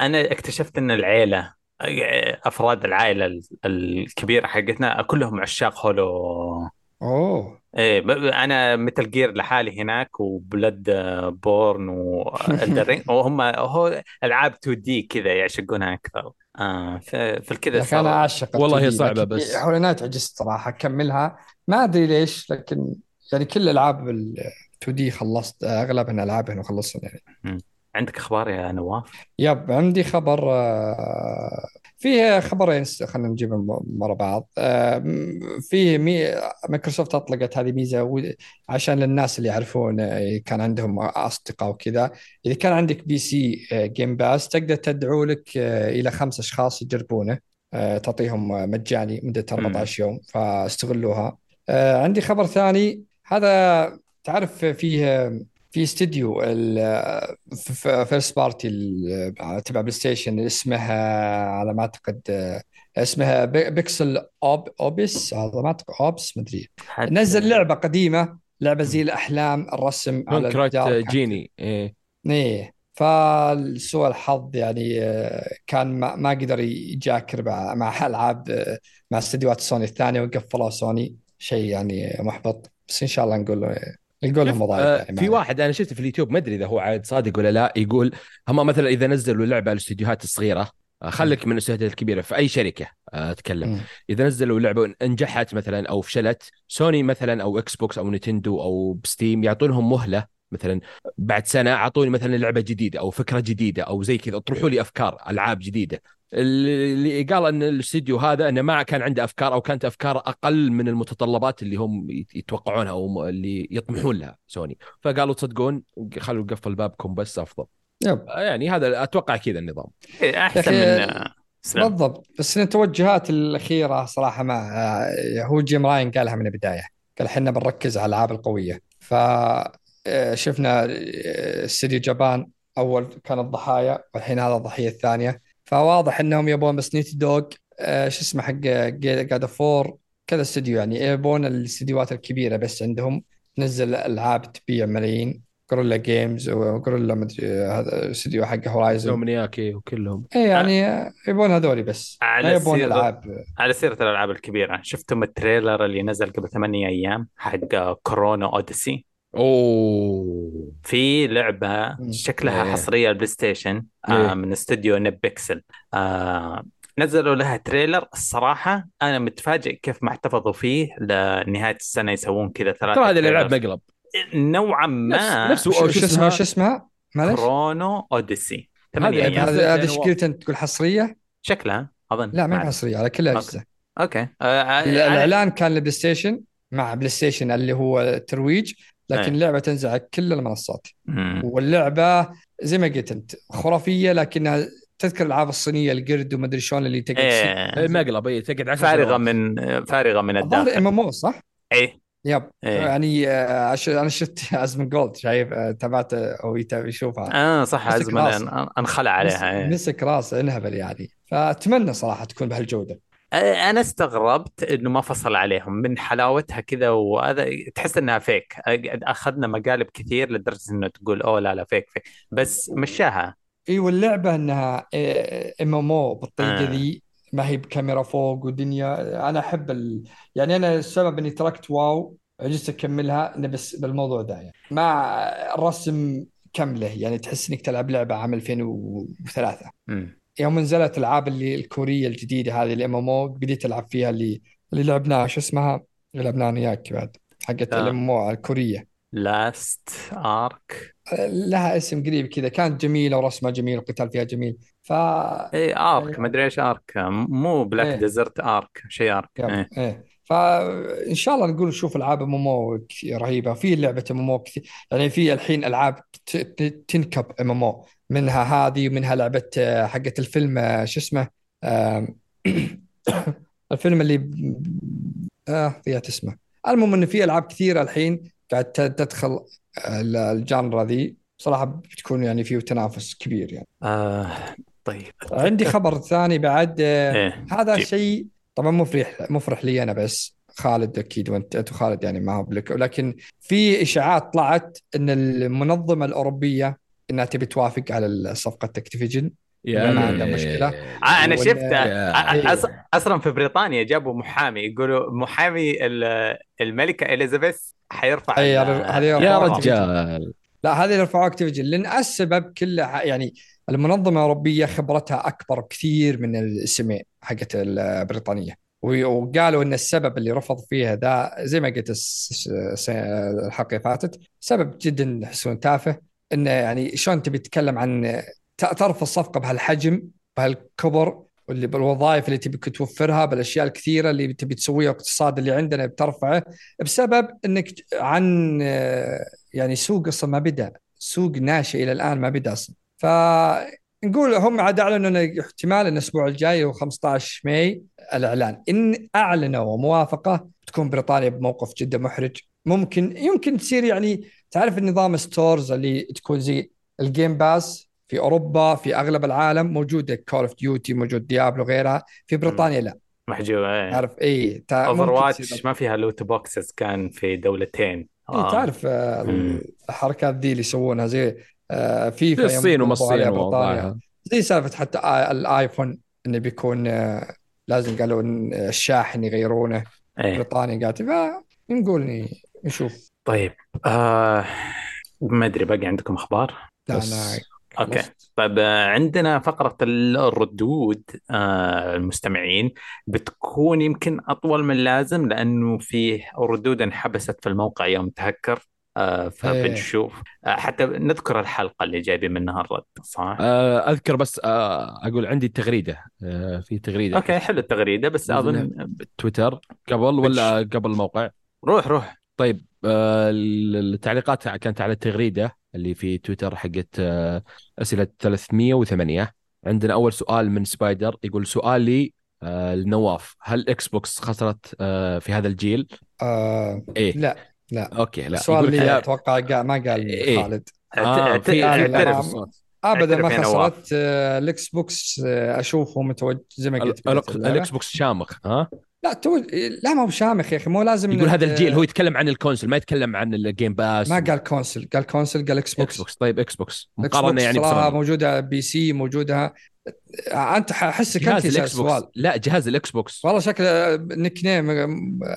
أنا اكتشفت إن العيلة آه، أفراد العائلة ال- الكبيرة حقتنا كلهم عشاق هولو أوه. إيه أنا مثل Gear لحالي هناك و Blood آه، borne و Elden Ring (laughs) وهم هو ألعاب 2D كذا يعشقونها أكثر. آه ف- فالكذا يا أخي أنا أعشق والله هي 2D، صعبة لكن بس. Hollow Knight عجزت صراحة أكملها. ما أدري ليش لكن يعني كل ألعاب ال 2D خلصت اغلب العابها وخلصت يعني. عندك أخبار يا نواف؟ yep عندي خبر آه، فيه خبرين خلينا نجيبهم ورا بعض. آه، فيه مي مايكروسوفت أطلقت هذه ميزة و- عشان للناس اللي يعرفون آه، كان عندهم أصدقاء وكذا. إذا كان عندك PC آه، Game Pass تقدر تدعو لك آه، إلى خمس أشخاص يجربونه. آه، تعطيهم آه، مجاني مدة 14 يوم فاستغلوها. آه، عندي خبر ثاني. هذا تعرف فيه في استديو first party تبع PlayStation اسمها على ما أعتقد اسمها Pi- Pixel Op- Opus على ما أعتقد Opus مدري نزل لعبة قديمة لعبة زي الأحلام الرسم على الجدار Genie إيه. إيه. فسوء الحظ يعني كان ما, ما قدر يجاكر مع مع ألعاب مع استديوهات سوني الثانية وقفلوا سوني. شيء يعني محبط. بس إن شاء الله نقول له وظائف آه، يعني في واحد أنا شفته في اليوتيوب ما أدري إذا هو عاد صادق ولا لا يقول هم مثلا إذا نزلوا لعبة على الاستديوهات الصغيرة آه، خليك من الاستديوهات الكبيرة في أي شركة آه، اتكلم مم. إذا نزلوا لعبة نجحت مثلا أو فشلت سوني مثلا أو Xbox أو Nintendo أو ب Steam يعطونهم مهلة مثلا بعد سنة أعطوني مثلا لعبة جديدة أو فكرة جديدة أو زي كذا اطرحوا لي أفكار ألعاب جديدة. اللي قال إن الاستديو هذا إنه ما كان عنده أفكار أو كانت أفكار أقل من المتطلبات اللي هم يت- يتوقعونها أو اللي يطمحون لها سوني. فقالوا تصدقون خلوا قفل بابكم بس أفضل. yep. يعني هذا أتوقع كذا النظام. إيه، أحسن من سلام. بالضبط. بس التوجهات الأخيرة صراحة ما آه، هو Jim Ryan قالها من البداية. قال إحنا بنركز على الألعاب القوية. ف آه، شفنا آه، استديو Japan أول كان الضحايا والحين هذا الضحية الثانية. فواضح إنهم يبون بس Naughty Dog آه، شو اسمه حق God of War كذا استديو يعني يبون الاستديوهات الكبيرة بس عندهم. تنزل ألعاب تبيع ملايين جوريلا جيمز وجوريلا مدري آه، هذا استديو حق هورايزن دومينياكي وكلهم. اي يعني يبون هذولي بس. على يبون سيرة- ألعاب. على سيرة الألعاب الكبيرة شفتم التريلر اللي نزل قبل ثمانية أيام حق كورونا أوديسي أوه في لعبة مم. شكلها إيه. حصرية البلاي ستيشن إيه. آه من استوديو نب بيكسل آه نزلوا لها تريلر الصراحة أنا متفاجئ كيف ما احتفظوا فيه لنهاية السنة يسوون كذا ثلاثة ترى هذه الالعاب. مقلب نوعا ما نفس- شو اسمها؟ شو اسمها؟ معلش كرونو أوديسي ثمانية هذه- هذه- انت تقول حصرية؟ شكلها أظن لا ما هي. حصرية على كل الاجهزه أوكي آه آه، ال- آه، الاعلان كان للبلاي ستيشن مع بلاي ستيشن اللي هو الترويج لكن إيه. اللعبة تنزل على كل المنصات مم. واللعبة زي ما قلت أنت خرافية لكنها تذكر الألعاب الصينية القرد وما أدري شلون اللي تقعد إيه مقلب إيه، تقعد 10 فارغة. من فارغة من الظاهر ام الداخل إم أو صح؟ إيه يب إيه. يعني آه، عش- أنا شفت (laughs) ازمن جولد شايف آه، تابعت آه، أو يشوفها آه صح مسك ازمن أنخلع عليها مس- إيه. مسك راسه انهبل يعني فأتمنى صراحة تكون بهالجودة أنا استغربت إنه ما فصل عليهم. من حلاوتها كذا وهذا تحس إنها فيك أخذنا مقالب كثير لدرجة إنه تقول أوه لا لا فيك فيك بس مشاها. إي واللعبة إنها MMO بالطريقة آه. ذي ما هي بكاميرا فوق ودنيا. أنا أحب ال... يعني أنا السبب إني تركت WoW عجزت أكملها إنه بس بالموضوع ده يعني. مع الرسم كمله يعني تحس إنك تلعب لعبة عام 2003 مم. يوم نزلت العاب اللي الكورية الجديدة هذه ال MMO بديت ألعب فيها اللي اللي لعبناها شو اسمها؟ اللي لعبناها أنا وياك بعد حقت. ال MMO الكورية Lost Ark لها اسم قريب كذا كانت جميلة ورسمها جميل والقتال فيها جميل ف اي ارك ما ادري إيش ارك مو بلاك إيه. ديزرت ارك شيء ارك يب. إيه. إيه فان شاء الله نقول نشوف ألعاب ام ام أو رهيبة في لعبة ام ام أو كثير يعني في الحين ألعاب تنكب ام ام أو منها هذه ومنها لعبة آه، حقت الفيلم آه، شو اسمه آم، (coughs) الفيلم اللي آه ضيعت اسمه. المهم إنه في ألعاب كثيرة الحين قاعد تدخل آه، ال- ال genre ذي. صراحة بتكون يعني فيه تنافس كبير يعني. آه طيب. عندي خبر ثاني بعد آه، إيه. هذا. شيء طبعا مفرح مفرح لي أنا بس. خالد أكيد وأنت أنت وخالد يعني ما هو بلك. لكن في إشاعات طلعت إن المنظمة الأوروبية إنها تبي توافق على صفقه اكتيفيجن يا ما ليل. عنده مشكلة. آه أنا شفت يا- أص- أصلا في بريطانيا جابوا محامي يقولوا محامي ال- الملكة إليزابيث حيرفع أي، يا رجال. لا هذه اللي رفعوا اكتيفيجن لأن السبب كله يعني المنظمة الأوروبية خبرتها أكبر بكثير من الاسمين حقت البريطانية. وقالوا إن السبب اللي رفض فيها ذا زي ما قلت الحلقة اللي فاتت سبب جدا يحسون تافه. انه يعني شلون تبي تتكلم عن ت- ترفض صفقه بهالحجم بهالكبر واللي بالوظائف اللي تبي توفرها بالأشياء الكثيرة اللي تبي تسويها والاقتصاد اللي عندنا بترفعه بسبب إنك عن يعني سوق أصلا ما بدأ سوق ناشئ إلى الآن ما بدأ أصلا. فنقول هم عاد أعلنوا ان احتمال إن الأسبوع الجاي هو 15 ماي الإعلان. إن أعلنوا موافقه تكون بريطانيا بموقف جدا محرج. ممكن يمكن تصير يعني تعرف النظام stores اللي تكون زي الجيم باس في أوروبا في أغلب العالم موجودة كول اوف ديوتي موجود ديابلو غيرها في بريطانيا لا. محجوب إيه. تعرف اي اوفر واتش ما فيها loot boxes كان في دولتين. إيه تعرف آه،. الحركات ذي اللي يسوونها زي آه، في فيفا الصين وما عليها الصين زي سالفة حتى آي- الآيفون إنه بيكون آه، لازم قالوا إن الشاحن يغيرونه. إيه. بريطانيا قالت فنقول ن- نشوف. طيب آه ما أدري باقي عندكم أخبار؟ لا بس. أوكي. طيب عندنا فقرة الردود آه، المستمعين. بتكون يمكن أطول من اللازم لأنه في ردود انحبست في الموقع يوم تهكر آه، فبنشوف. آه، حتى نذكر الحلقة اللي جايبين منها الرد صح؟ آه، أذكر بس آه، أقول عندي تغريدة آه، في تغريدة. أوكي حلو التغريدة بس أظن تويتر قبل ولا قبل الموقع؟ روح روح. طيب آه، التعليقات كانت على التغريدة اللي في تويتر حقت آه، أسئلة 308 عندنا أول سؤال من سبايدر يقول سؤالي آه، لنواف هل إكس بوكس خسرت آه، في هذا الجيل؟ آه إيه لا لا أوكي لا السؤال اللي أتوقع ما قال إيه. خالد آه، في. اعترف. ابدا ما. خسرت الإكس بوكس أشوفه متوجه زي ما قلت. الإكس بوكس شامخ ها لا تو... لا ما هو شامخ يا أخي مو لازم يقول هذا الجيل هو يتكلم عن ال console ما يتكلم عن الجيم باس ما قال console قال console قال إكس إكس بوكس بوكس طيب إكس بوكس مقارنة بوكس يعني صراحة بسوني. موجودة PC موجودة. أنت احسك انت الاكس بوكس لا جهاز الاكس بوكس والله شكل nickname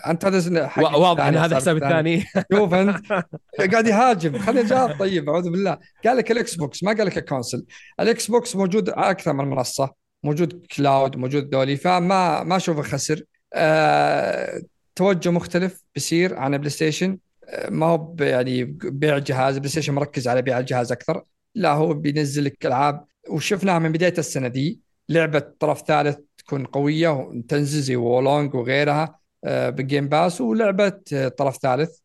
أنت هذا واضح إن هذا حساب الثاني. شوف أنت. (laughs) قاعد يهاجم. خليني اجاوب طيب أعوذ بالله. قال لك الاكس بوكس ما قال لك ال console. الاكس بوكس موجود أكثر من منصة موجود cloud موجود دولي فما ما أشوفه خسر. آه توجه مختلف بيصير عن بلاي ستيشن. آه ما هو يعني بيع جهاز بلاي ستيشن مركز على بيع الجهاز أكثر. لا هو بينزل لك ألعاب. وشفناها من بداية السنة دي. لعبة طرف ثالث تكون قوية وتنزل زي وولونج وغيرها آه، بالجيم باس ولعبة طرف ثالث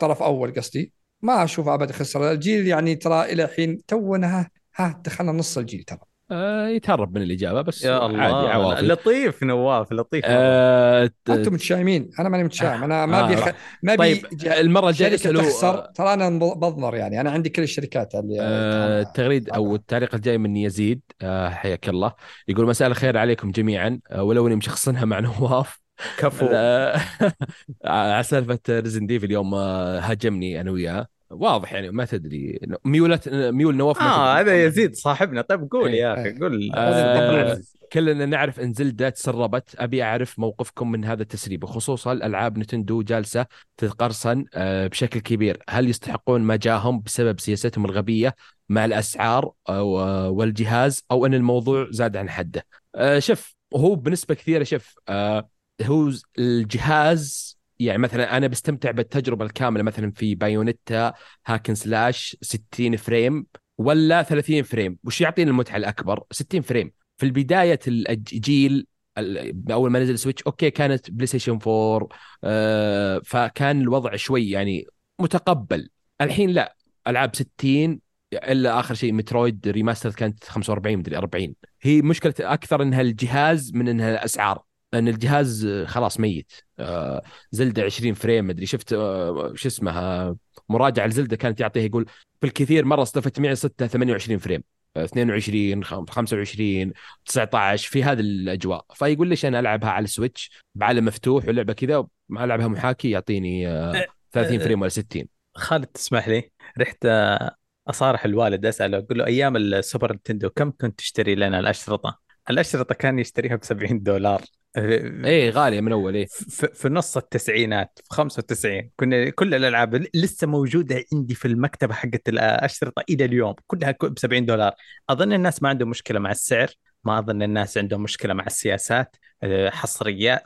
طرف أول قصدي. ما أشوف أبد خسر الجيل يعني ترى إلى الحين تونا ها, ها دخلنا نص الجيل ترى. آه يتهرب من الإجابة بس يا عادي الله عواطف لطيف نواف لطيف. آه أنتم متشائمين. أنا ماني متشائم. أنا ما آه، أبي خ... ما أبي طيب المرة الجاية اسألوا تخسر. ترى أنا بضمر يعني. أنا عندي كل الشركات اللي آه، التغريد أو طبعاً. التعليق الجاي من يزيد آه، حياك الله. يقول مساء الخير عليكم جميعا. آه، ولو إني مشخصنها مع (laughs) نواف. كفو. (laughs) على سالفة ريزن ديف اليوم آه، هاجمني أنا وياه. واضح يعني ما تدري. ميولة ميول نواف آه. هذا يزيد صاحبنا. طيب قول إيه. يا أخي قول. آه،. كلنا نعرف إن زلدة تسربت. أبي أعرف موقفكم من هذا التسريب. وخصوصا الالعاب نتندو جالسة تتقرصن آه، بشكل كبير. هل يستحقون ما جاهم بسبب سياستهم الغبية مع الأسعار آه، والجهاز أو أن الموضوع زاد عن حده؟ آه، شوف هو بنسبة كثيرة شوف آه، هو الجهاز يعني مثلا أنا بستمتع بالتجربة الكاملة مثلا في بايونيتا hack and slash 60 frame ولا 30 frame. وش يعطيني المتعة الأكبر؟ 60 frame. في البداية الجيل ال- أول ما نزل سويتش أوكي كانت بلاي ستيشن 4 آه فكان الوضع شوي يعني متقبل. الحين لا ألعاب 60 إلا آخر شيء مترويد remaster كانت 45 مدري 40 هي مشكلة أكثر إنها الجهاز من إنها الأسعار. لأن الجهاز آه، خلاص ميت. آه زلدة 20 frame مدري شفت آه شو اسمها مراجعة لزلدة كانت يعطيها يقول في الكثير مرة اصطفت معي 6 28 frame. 22 خم- 25 19 في هذه الأجواء. فيقول ليش أنا ألعبها على السويتش بعالم مفتوح ولعبة كذا ما ألعبها محاكي يعطيني آه، 30 frame ولا 60 خالد تسمح لي؟ رحت آه، أصارح الوالد أسأله أقول له أيام السوبر نتندو كم كنت تشتري لنا الأشرطة؟ الأشرطة كان يشتريها ب 70 دولار. إيه غالية من أول إيه. في, نص التسعينات في 95 كنا كل الألعاب لسه موجودة عندي في المكتبة حقت الاشرطه إلى اليوم كلها ب 70 دولار. أظن الناس ما عندهم مشكلة مع السعر ما أظن الناس عندهم مشكلة مع السياسات آه، حصريات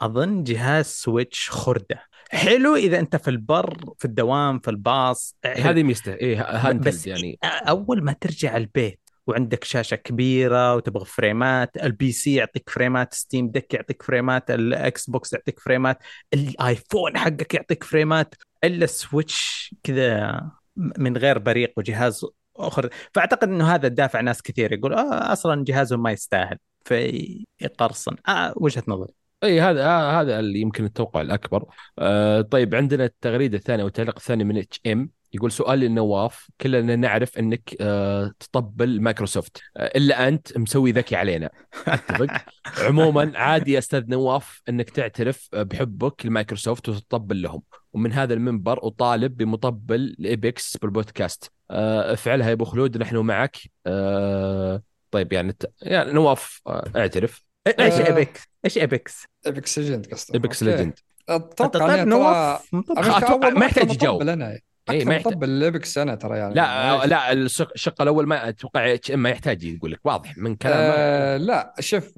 أظن جهاز سويتش خردة. حلو إذا أنت في البر في الدوام في الباص هذه ميزته إيه بس يعني. أول ما ترجع البيت وعندك شاشة كبيرة وتبغى فريمات ال PC يعطيك فريمات ستيم ديك يعطيك فريمات الاكس بوكس يعطيك فريمات الايفون حقك يعطيك فريمات إلا السويتش كذا من غير بريق وجهاز أخر. فأعتقد إنه هذا دافع ناس كثير يقول آه أصلا جهازهم ما يستاهل. فيقرصن. آه وجهة نظري. إي هذا آه، هذا اللي يمكن التوقع الأكبر. آه طيب عندنا التغريدة الثانية والتعليق الثاني من اتش ام يقول سؤال للنواف كلنا نعرف إنك آه تطبل مايكروسوفت. آه إلا أنت مسوي ذكي علينا. أتفق؟ (laughs) عموما عادي يا أستاذ نواف إنك تعترف بحبك لمايكروسوفت وتطبل لهم. ومن هذا المنبر أطالب بمطبل لإيبكس بالبودكاست آه افعلها يا أبو خلود نحن معك. آه طيب يعني, الت- يعني نواف آه اعترف. إيش آه. Apex؟ إيش Apex؟ Apex Legends قصدك. Apex أوكي. Legends. أتوقع طيب نواف؟ ما يحتاج يجاوب. أكثر ما يحتاج- مطبل ال Apex أنا ترى يعني. لا. لا الشق, الأول ما أتوقع HM ما يحتاج يقول لك واضح من كلامه. آه لا شوف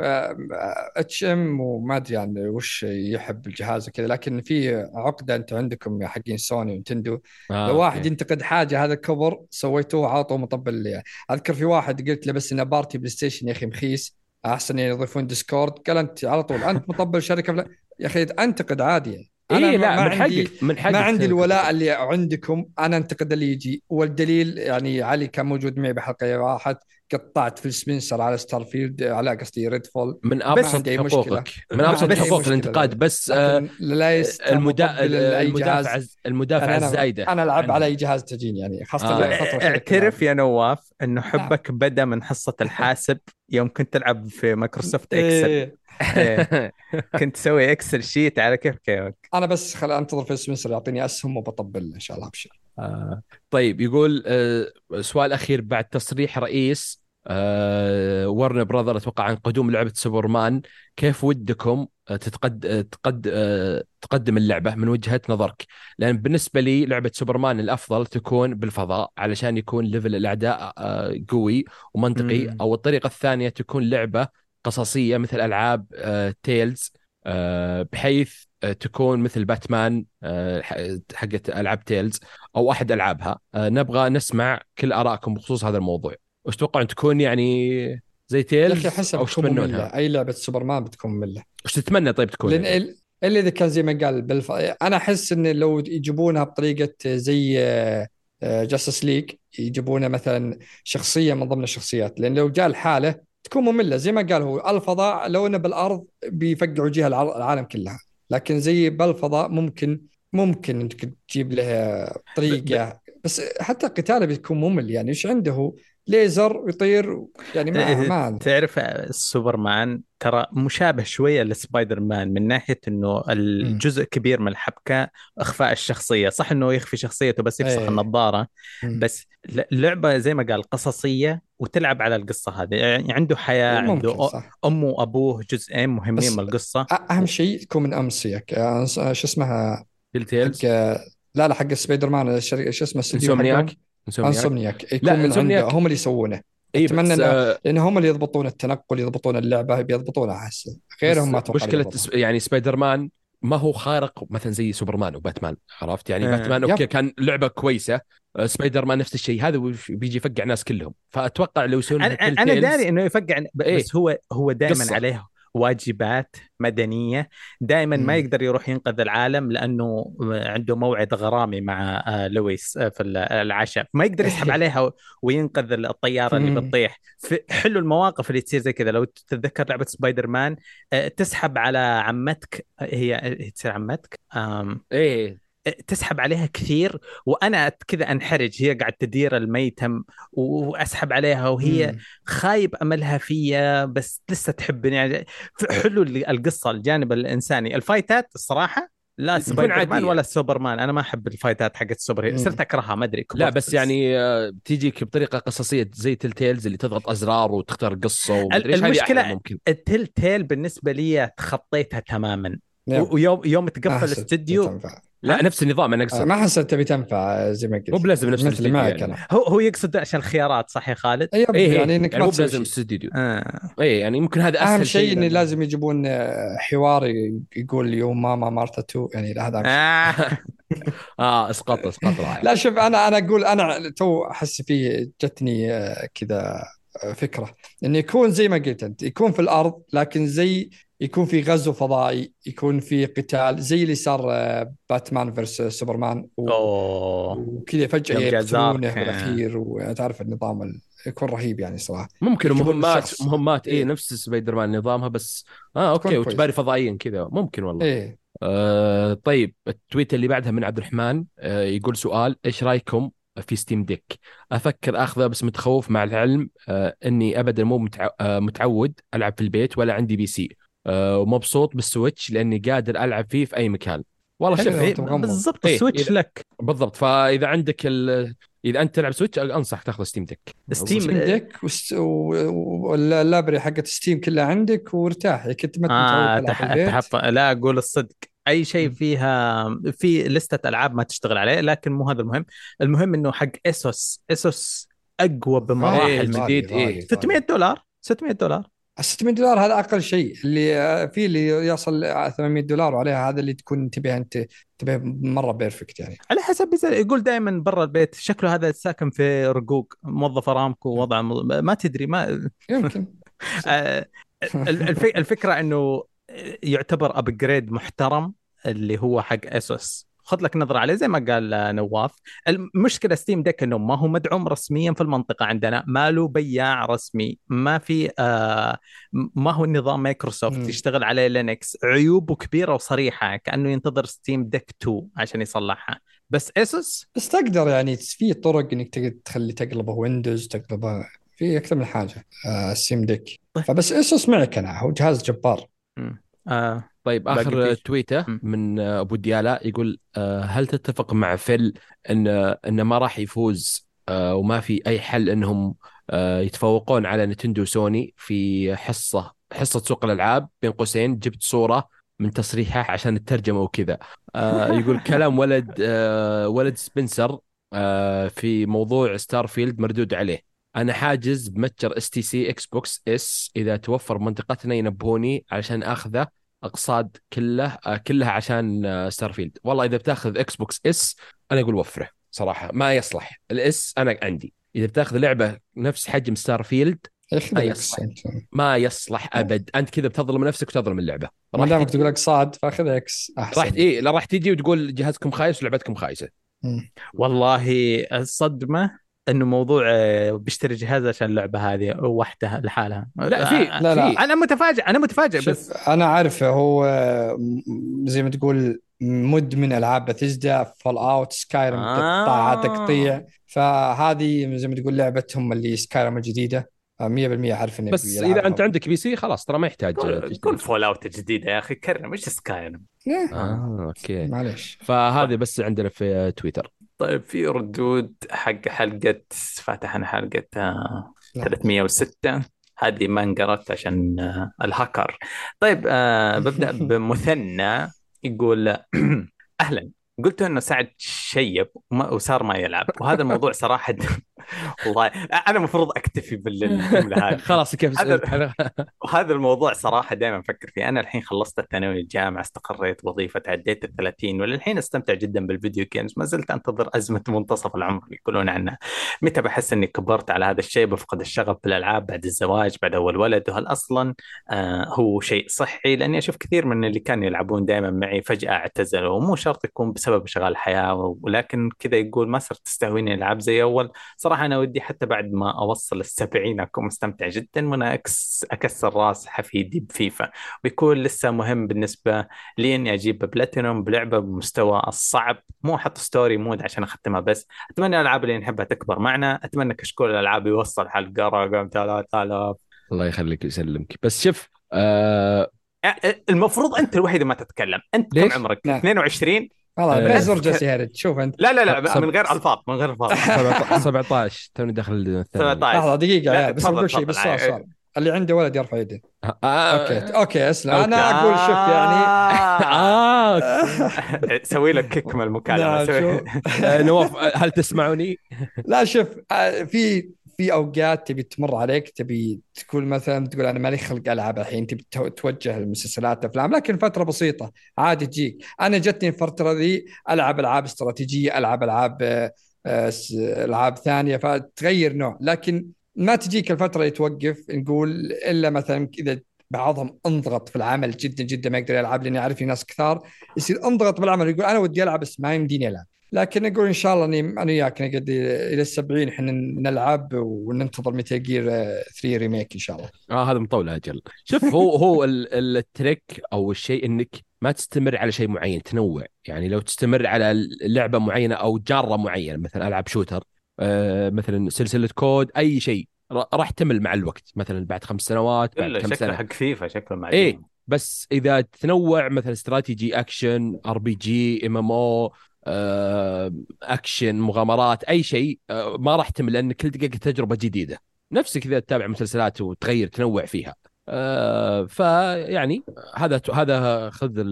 HM وما أدري يعني وش يحب الجهاز وكذا لكن في عقدة أنتم عندكم يا حقين سوني ونتندو. آه لو واحد أوكي. ينتقد حاجة هذا كبر سويتوه عاطوا مطبل لي أذكر في واحد قلت له بس إنه party بلاي ستيشن يا أخي مخيس أحسن يضيفون Discord. قال أنت على طول أنت مطبل شركه يا أخي أنتقد عادي يعني. اي ما- لا ما من عندي حقك من حقك ما عندي الولاء اللي عندكم. أنا أنتقد اللي يجي. والدليل يعني علي كان موجود معي بحلقة واحد قطعت فيل سبنسر على Starfield على قصدي Redfall من ما أبسط. حقوقك من أبسط حقوق الانتقاد لا. بس آه، لا يستمر المدا... المدافع جهاز. المدافع يعني أنا- الزايدة أنا ألعب عندي. على أي جهاز تجيني يعني خاصة آه. اعترف. يا نواف إنه حبك بدأ من حصة الحاسب يوم كنت تلعب في Microsoft Excel إيه. إيه. كنت تسوي Excel sheet على كيف كيفك أنا بس خل أنتظر فيل سبنسر يعطيني أسهم وبطبل إن شاء الله أبشر آه، طيب يقول آه، سؤال أخير بعد تصريح رئيس آه، Warner Brothers أتوقع عن قدوم لعبة سوبرمان كيف ودكم آه، تتقد تقد آه، تقدم اللعبة من وجهة نظرك؟ لأن بالنسبة لي لعبة سوبرمان الأفضل تكون بالفضاء علشان يكون level الأعداء آه، قوي ومنطقي مم. أو الطريقة الثانية تكون لعبة قصصية مثل ألعاب Telltale بحيث تكون مثل باتمان آه، حقت ألعاب Telltale أو أحد ألعابها آه، نبغى نسمع كل آرائكم بخصوص هذا الموضوع وش تتوقعون تكون يعني زي Telltale حسب أو وش تتمنونها؟ أي لعبة سوبرمان بتكون مملة وش تتمنى طيب تكون؟ لأن يعني؟ ال- الا اذا كان زي ما قال بالف... أنا أحس إن لو يجيبونها بطريقة زي Justice League يجيبونه مثلا شخصية من ضمن الشخصيات لأن لو جاء الحاله تكون مملة زي ما قال هو الفضاء لو إنه بالأرض بيفقعوا جهة الع- العالم كلها لكن زي بالفضاء ممكن ممكن انك تجيب له طريقة. بس حتى قتاله بيكون ممل يعني إيش عنده ليزر ويطير يعني ما ما تعرف السوبرمان ترى مشابه شوية لسبايدر مان من ناحية إنه الجزء كبير من الحبكة أخفاء الشخصية. صح إنه يخفي شخصيته بس يفسخ إيه. النظارة. بس ل- لعبة زي ما قال قصصية وتلعب على القصة هذه. يعني عنده حياة عنده ممكن أ- صح. أمه وأبوه جزئين مهمين من القصة. أهم شيء تكون من Insomniac آه، شو اسمها؟ Tell حق Tales لا لا حق سبايدر مان شو اسمه؟ الاستوديو حقهم؟ Insomniac يكون لا، من. عنده. هم اللي يسوونه. اي أتمنى بس إنه- آه، لأن هم اللي يضبطون التنقل يضبطون اللعبة بيضبطونها احس غيرهم ما بس أتوقع مشكلة يعني سبايدر مان ما هو خارق مثلا زي سوبرمان وباتمان عرفت يعني آه. باتمان yep. أوكي كان لعبة كويسة آه، سبايدر مان نفس الشيء هذا بيجي يفقع ناس كلهم فأتوقع لو يسوون أنا أنا داري إنه يفقع ب- إيه. بس هو هو دائما قصة. عليه واجبات مدنية. دائما ما. يقدر يروح ينقذ العالم لأنه عنده موعد غرامي مع آه، لويس آه، في العشاء. ما يقدر يسحب (laughs) عليها وينقذ الطيارة اللي. بتطيح. حلو المواقف اللي تصير زي كذا. لو تتذكر لعبة سبايدر مان آه، تسحب على عمتك. هي تصير عمتك؟ إيه. تسحب عليها كثير وأنا كذا أنحرج هي قاعد تدير الميتم وأسحب عليها وهي مم. خايب أملها فيا بس لسه تحبني يعني حلو اللي- القصة الجانب الإنساني الفايتات الصراحة لا سبايدر مان. ولا سوبرمان أنا ما أحب الفايتات حقت ال super hero. صرت أكرهها ما أدري لا بس يعني آه، تيجيك بطريقة قصصية زي Telltales اللي تضغط أزرار وتختار قصة ممكن ال Telltale بالنسبة لي تخطيتها تماما yep. ويوم يوم تقفل الاستديو. لا نفس النظام أنا آه، اقصد ما حسيت تبي تنفع زي ما قلت مو بلازم نفس مثل معك يعني. أنا هو هو يقصد عشان الخيارات صح يا خالد؟ yep إيه يعني إنك يعني ما مو بلازم شيء. استديو آه. إيه يعني ممكن هذا أسهل اهم شيء انه لأن- لازم يجيبون آه، حوار يقول يوم ماما مارتا 2 يعني هذا. (laughs) آه. آه اسقط اسقط لا شوف أنا أنا أقول أنا تو أحس فيه جتني آه، كذا آه، فكرة انه يكون زي ما قلت أنت يكون في الأرض لكن زي يكون في غزو فضائي يكون في قتال زي اللي صار آه، باتمان versus سوبرمان و- أوه وكذا فجأة يقتلونه. بالأخير وتعرف النظام ال- يكون رهيب يعني صراحة ممكن مهمات الشخص. مهمات اي إيه. نفس سبايدر مان نظامها بس آه أوكي. وتباري فضائيا كذا ممكن والله إيه آه طيب ال tweet اللي بعدها من عبد الرحمن آه يقول سؤال إيش رأيكم في Steam Deck أفكر أخذه بس متخوف مع العلم آه إني ابدا مو. آه متعود ألعب في البيت ولا عندي PC ومبسوط بال Switch لأني قادر ألعب فيه في أي مكان. والله. شوف إيه، إيه. بالضبط إيه، ال Switch إذا- لك. بالضبط فإذا عندك ال... إذا أنت تلعب Switch أنصح تأخذ Steam Deck Steam Deck وال library حقت Steam كلها عندك وارتاح. كنت ما آه متعود تلعب تح... في البيت. تحف... لا أقول الصدق. أي شيء. فيها في لستة ألعاب ما تشتغل عليه لكن مو هذا المهم المهم إنه حق إسوس إسوس أقوى بمراحل إيه. غالي. 600 دولار 600 دولار 600 دولار هذا أقل شيء اللي في اللي يصل 800 دولار وعليها هذا اللي تكون تبيها أنت تبيها مرة بيرفكت يعني على حسب يقول دائما برا البيت شكله هذا ساكن في رقوق موظف أرامكو وضع ما تدري ما يمكن (laughs) آه، الف- الفكرة إنه يعتبر upgrade محترم اللي هو حق Asus خذ لك نظرة عليه زي ما قال نواف. المشكلة Steam Deck إنه ما هو مدعوم رسميا في المنطقة عندنا ما له بياع رسمي ما في آه ما هو نظام مايكروسوفت. يشتغل عليه Linux عيوبه كبيرة وصريحة كأنه ينتظر Steam Deck 2 عشان يصلحها. بس Asus بس تقدر يعني في طرق إنك تقدر تخلي تقلبه Windows تقلبه في أكثر من حاجة آه ديك طيب. فبس اسوس معك أنا هو جهاز جبار. آه طيب آخر. تويتة. من أبو ديالا يقول آه، هل تتفق مع فيل إن انه ما راح يفوز آه، وما في أي حل إنهم آه، يتفوقون على نينتندو وسوني في حصة حصة سوق الألعاب بين قوسين جبت صورة من تصريحه عشان الترجمة وكذا آه، (laughs) يقول كلام ولد آه، ولد سبنسر آه، في موضوع ستار فيلد مردود عليه أنا حاجز بمتجر اس تي سي إكس بوكس S إذا توفر منطقتنا ينبهوني علشان أخذه أقصاد كله آه، كلها عشان آه، ستارفيلد والله إذا بتأخذ إكس بوكس S أنا أقول وفره صراحة ما يصلح. ال S أنا عندي. إذا بتأخذ لعبة نفس حجم ستارفيلد ما يصلح. أنت. ما يصلح أبد. أنت كذا بتظلم نفسك وتظلم اللعبة. ما راح دامك تقول لك صاد فأخذ X أحسن. راح لا راح تجي وتقول جهازكم خايس ولعبتكم خايسة. والله الصدمة إنه موضوع آه، بيشتري جهاز عشان اللعبة هذه وحدها لحالها لا في آه، لا، لا. في أنا متفاجئ أنا متفاجئ بس شوف أنا عارف هو زي ما تقول مدمن ألعاب بثيسدا فول اوت سكايرم آه. تقطيع فهذه زي ما تقول لعبتهم اللي سكايرم الجديدة آه، 100% عارف إنه بس. إذا أنت عندك PC خلاص ترى ما يحتاج. قول فول اوت جديده يا أخي كرم إيش سكايرم آه أوكي معليش فهذه بس عندنا في تويتر طيب في ردود حق حلقة فاتح أنا حلقة آه، لا. 306 هذه ما انقرت عشان آه، الهاكر. طيب آه ببدأ (laughs) بمثنى يقول (clears throat) أهلا. قلت إنه سعد شيب وصار ما يلعب. وهذا الموضوع صراحة والله أنا المفروض أكتفي بالجملة (laughs) هذه. خلاص كيف هذا- (laughs) الموضوع صراحة دائما أفكر فيه. أنا الحين خلصت الثانوية الجامعة استقريت وظيفة عديت ال 30 وللحين أستمتع جدا بالفيديو جيمز ما زلت أنتظر أزمة منتصف العمر اللي يقولون عنها. متى بحس إني كبرت على هذا الشيء؟ بفقد الشغف بالألعاب بعد الزواج بعد أول ولد. وهل أصلا آه هو شيء صحي؟ لأني أشوف كثير من اللي كانوا يلعبون دائما معي فجأة اعتزلوا. ومو شرط يكون بسبب اشغال الحياة ولكن كذا يقول ما صرت تستهويني الالعاب زي أول. صراحة أنا ودي حتى بعد ما أوصل السبعين أكون مستمتع جدا وأنا أكس أكسر راس حفيدي بفيفا. ويكون لسه مهم بالنسبة لي إني أجيب بلاتينوم بلعبة بمستوى الصعب. مو أحط story mode عشان أختمها بس. أتمنى الألعاب اللي نحبها تكبر معنا. أتمنى كشكول الألعاب يوصل حلقه رقم 3000 الله يخليك ويسلمك. بس شوف آه المفروض أنت الوحيد ما تتكلم أنت كم ليش؟ عمرك نعم. 22 والله آه. بيزور جالس يهرج شوف أنت لا لا لا سب- من غير ألفاظ من غير ألفاظ 17 (laughs) توني داخل الثانوي 17 لحظة دقيقة يا لا، بس بقول شيء. بس سؤال سؤال اللي عنده ولد يرفع يده آه أوكي أوكي أسلم أنا. أقول شوف يعني (laughs) آه. سوي لك كيك من المكالمة. آه، نواف آه، هل تسمعوني؟ لا شوف آه، في في أوقات تبي تمر عليك تبي تقول مثلا تقول أنا مالي خلق ألعب الحين تبي تو- توجه المسلسلات أفلام لكن فترة بسيطة عادي تجيك. أنا جتني الفترة ذي ألعب ألعاب استراتيجية ألعب ألعاب آه، ألعاب ثانية فتغير نوع. لكن ما تجيك الفترة اللي توقف نقول إلا مثلا إذا بعضهم أنضغط في العمل جدا جدا ما يقدر يلعب لاني اعرف ناس كثار يصير أنضغط بالعمل يقول أنا ودي ألعب بس ما يمديني ألعب. لكن نقول إن شاء الله اني أنا وياك نقعد إلى السبعين إحنا نلعب وننتظر متى جير 3 ريميك إن شاء الله. آه هذا مطول أجل. شوف هو (laughs) هو ال- ال- ال trick أو الشيء إنك ما تستمر على شيء معين تنوع. يعني لو تستمر على لعبة معينة أو جارة معينة مثلا العب shooter آه مثلا سلسلة كود أي شيء ر- راح تمل مع الوقت. مثلا بعد خمس سنوات بعد كم شكله سنة. حق فيفا شكله معجون إيه. بس إذا تنوع مثلا استراتيجي أكشن أر بي جي إم إم أو اكشن مغامرات أي شيء آه، ما راح تمل لأن كل دقيقة تجربة جديدة. نفسك إذا تتابع مسلسلات وتغير تنوع فيها. آه، فيعني هذا هذا خذ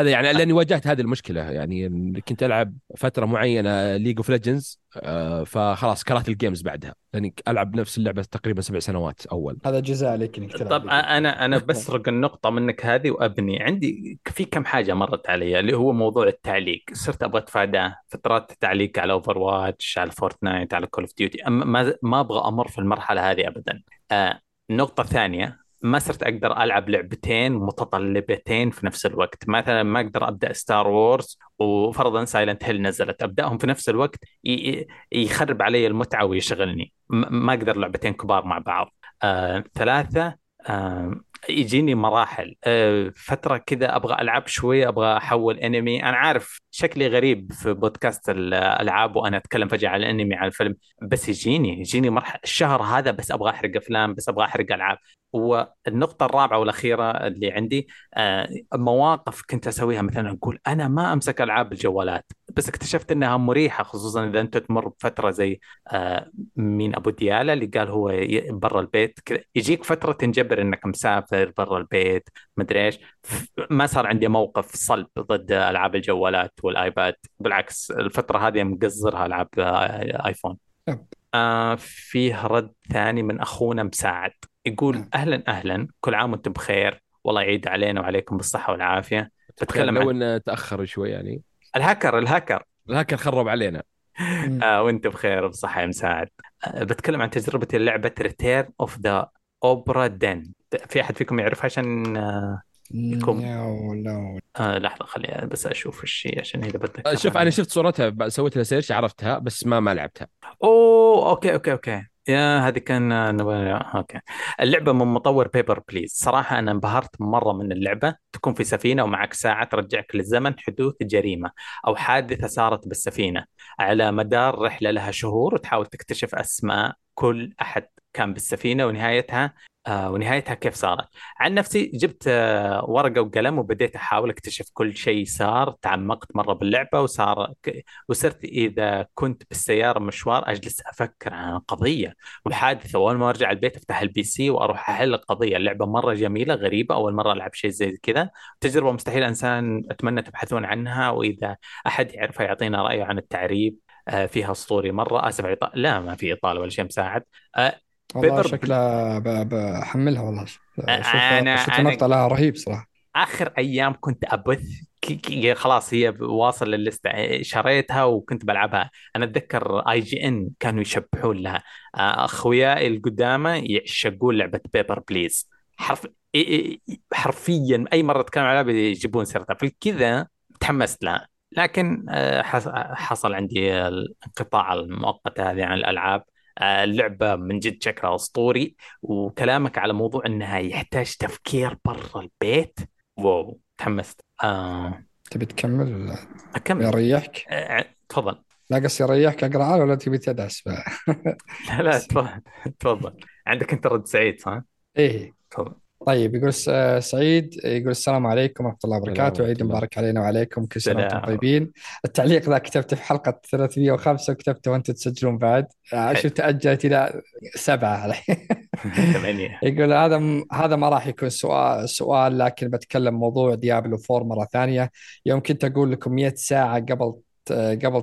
هذا يعني لأني واجهت هذه المشكلة يعني كنت ألعب فترة معينة ليج اوف ليجندز فخلاص كرهت ال games بعدها. لاني ألعب نفس اللعبة تقريبا سبع سنوات أول. هذا جزاء عليك إنك تلعب. طب أنا أنا بسرق (laughs) النقطة منك هذه وأبني. عندي في كم حاجة مرت علي اللي هو موضوع التعليق. صرت أبغى اتفاداه فترات تعليق على اوفر واتش على فورتنايت على كول اوف ديوتي ما ما أبغى أمر في المرحلة هذه ابدا. آه النقطة الثانية ما صرت أقدر ألعب لعبتين متطلبتين في نفس الوقت. مثلا ما أقدر أبدأ ستار وورز وفرضا سايلنت هيل نزلت. أبدأهم في نفس الوقت يخرب علي المتعة ويشغلني. ما أقدر لعبتين كبار مع بعض. آه، ثلاثة آه، يجيني مراحل. آه، فترة كذا أبغى ألعب شوي أبغى أحول أنمي. أنا عارف شكلي غريب في بودكاست الالعاب وأنا أتكلم فجأة على الانمي على الفيلم بس يجيني يجيني مرحلة. الشهر هذا بس أبغى أحرق أفلام بس أبغى أحرق ألعاب. والنقطة الرابعة والأخيرة اللي عندي آه، مواقف كنت أسويها. مثلا أقول أنا ما أمسك ألعاب الجوالات بس اكتشفت أنها مريحة خصوصا إذا أنت تمر بفترة زي آه، مين أبو ديالة اللي قال هو برا البيت. يجيك فترة تنجبر أنك مسافر برا البيت مدري إيش. ف- ما صار عندي موقف صلب ضد ألعاب الجوالات والآيباد. بالعكس الفترة هذه مقصرها ألعاب آه، آيفون. yep. آه فيه رد ثاني من أخونا مساعد. يقول أهلا أهلا. كل عام وأنتم بخير. والله يعيد علينا وعليكم بالصحة والعافية. بتكلم لو عن إنه تأخر شوي يعني. الهاكر الهاكر. الهاكر خرب علينا. آه وأنت بخير وبصحة يا مساعد. آه بتكلم عن تجربة اللعبة ريتيرن اوف ذا اوبرا دين في أحد فيكم يعرفها عشان آه يكون- لا لا آه لحظة خليني بس أشوف الشيء عشان إذا بتذكر شوف أنا شفت صورتها سويت لها search عرفتها بس ما ما لعبتها. أوه أوكي أوكي أوكي. yeah هذه كان نبغى أوكي. اللعبة من مطور بيبر بليز صراحة أنا انبهرت مرة من اللعبة. تكون في سفينة ومعك ساعة ترجعك للزمن حدوث جريمة. أو حادثة صارت بالسفينة. على مدار رحلة لها شهور وتحاول تكتشف أسماء كل أحد كان بالسفينة ونهايتها آه ونهايتها كيف صارت؟ عن نفسي جبت آه ورقة وقلم وبديت أحاول أكتشف كل شيء صار تعمقت مرة باللعبة وصار ك... وصرت إذا كنت بالسيارة مشوار أجلس أفكر عن قضية وحادثة وأول ما أرجع البيت أفتح ال PC وأروح أحل القضية. اللعبة مرة جميلة غريبة أول مرة ألعب شيء زي كذا. تجربة مستحيل إنسان أتمنى تبحثون عنها وإذا أحد يعرفها يعطينا رأيه عن التعريب آه فيها أسطوري مرة. آسف لا ما في إطالة ولا شيء مساعد. آه والله شكلها بحملها والله. أنا شفت مقطع لها رهيب صراحة. آخر أيام كنت أبث كي خلاص هي واصل للستة شريتها وكنت بلعبها. أنا أتذكر IGN كانوا يشبحون لها. أخوياي القدامى يعشقون لعبة Papers, Please. حرف حرفيا أي مرة اتكلم عليها بيجيبون سيرتها. فكذا تحمست لها. لكن حصل عندي الانقطاع المؤقت هذه عن الألعاب. اللعبة من جد شكلها أسطوري وكلامك على موضوع أنها يحتاج تفكير برا البيت. واو تحمست. آه. تبي تكمل؟ ولا أكمل. يريحك؟ آه، تفضل. لا قصدي يريحك أقرأ ولا تبي تدعس (laughs) لا لا (laughs) تفضل تفضل. عندك أنت رد سعيد صح؟ إيه. تفضل. طيب يقول سعيد يقول السلام عليكم ورحمة الله وبركاته. عيد مبارك علينا وعليكم. كل سنة وأنتم طيبين. التعليق ذا كتبته في حلقة 305 وكتبته وأنتم تسجلون بعد. آه، شو تأجلت إلى سبعة. (laughs) ثمانية. (laughs) يقول هذا هذا ما راح يكون سؤال سؤال لكن بتكلم موضوع ديابلو 4 مرة ثانية. يوم كنت أقول لكم 100 ساعة قبل قبل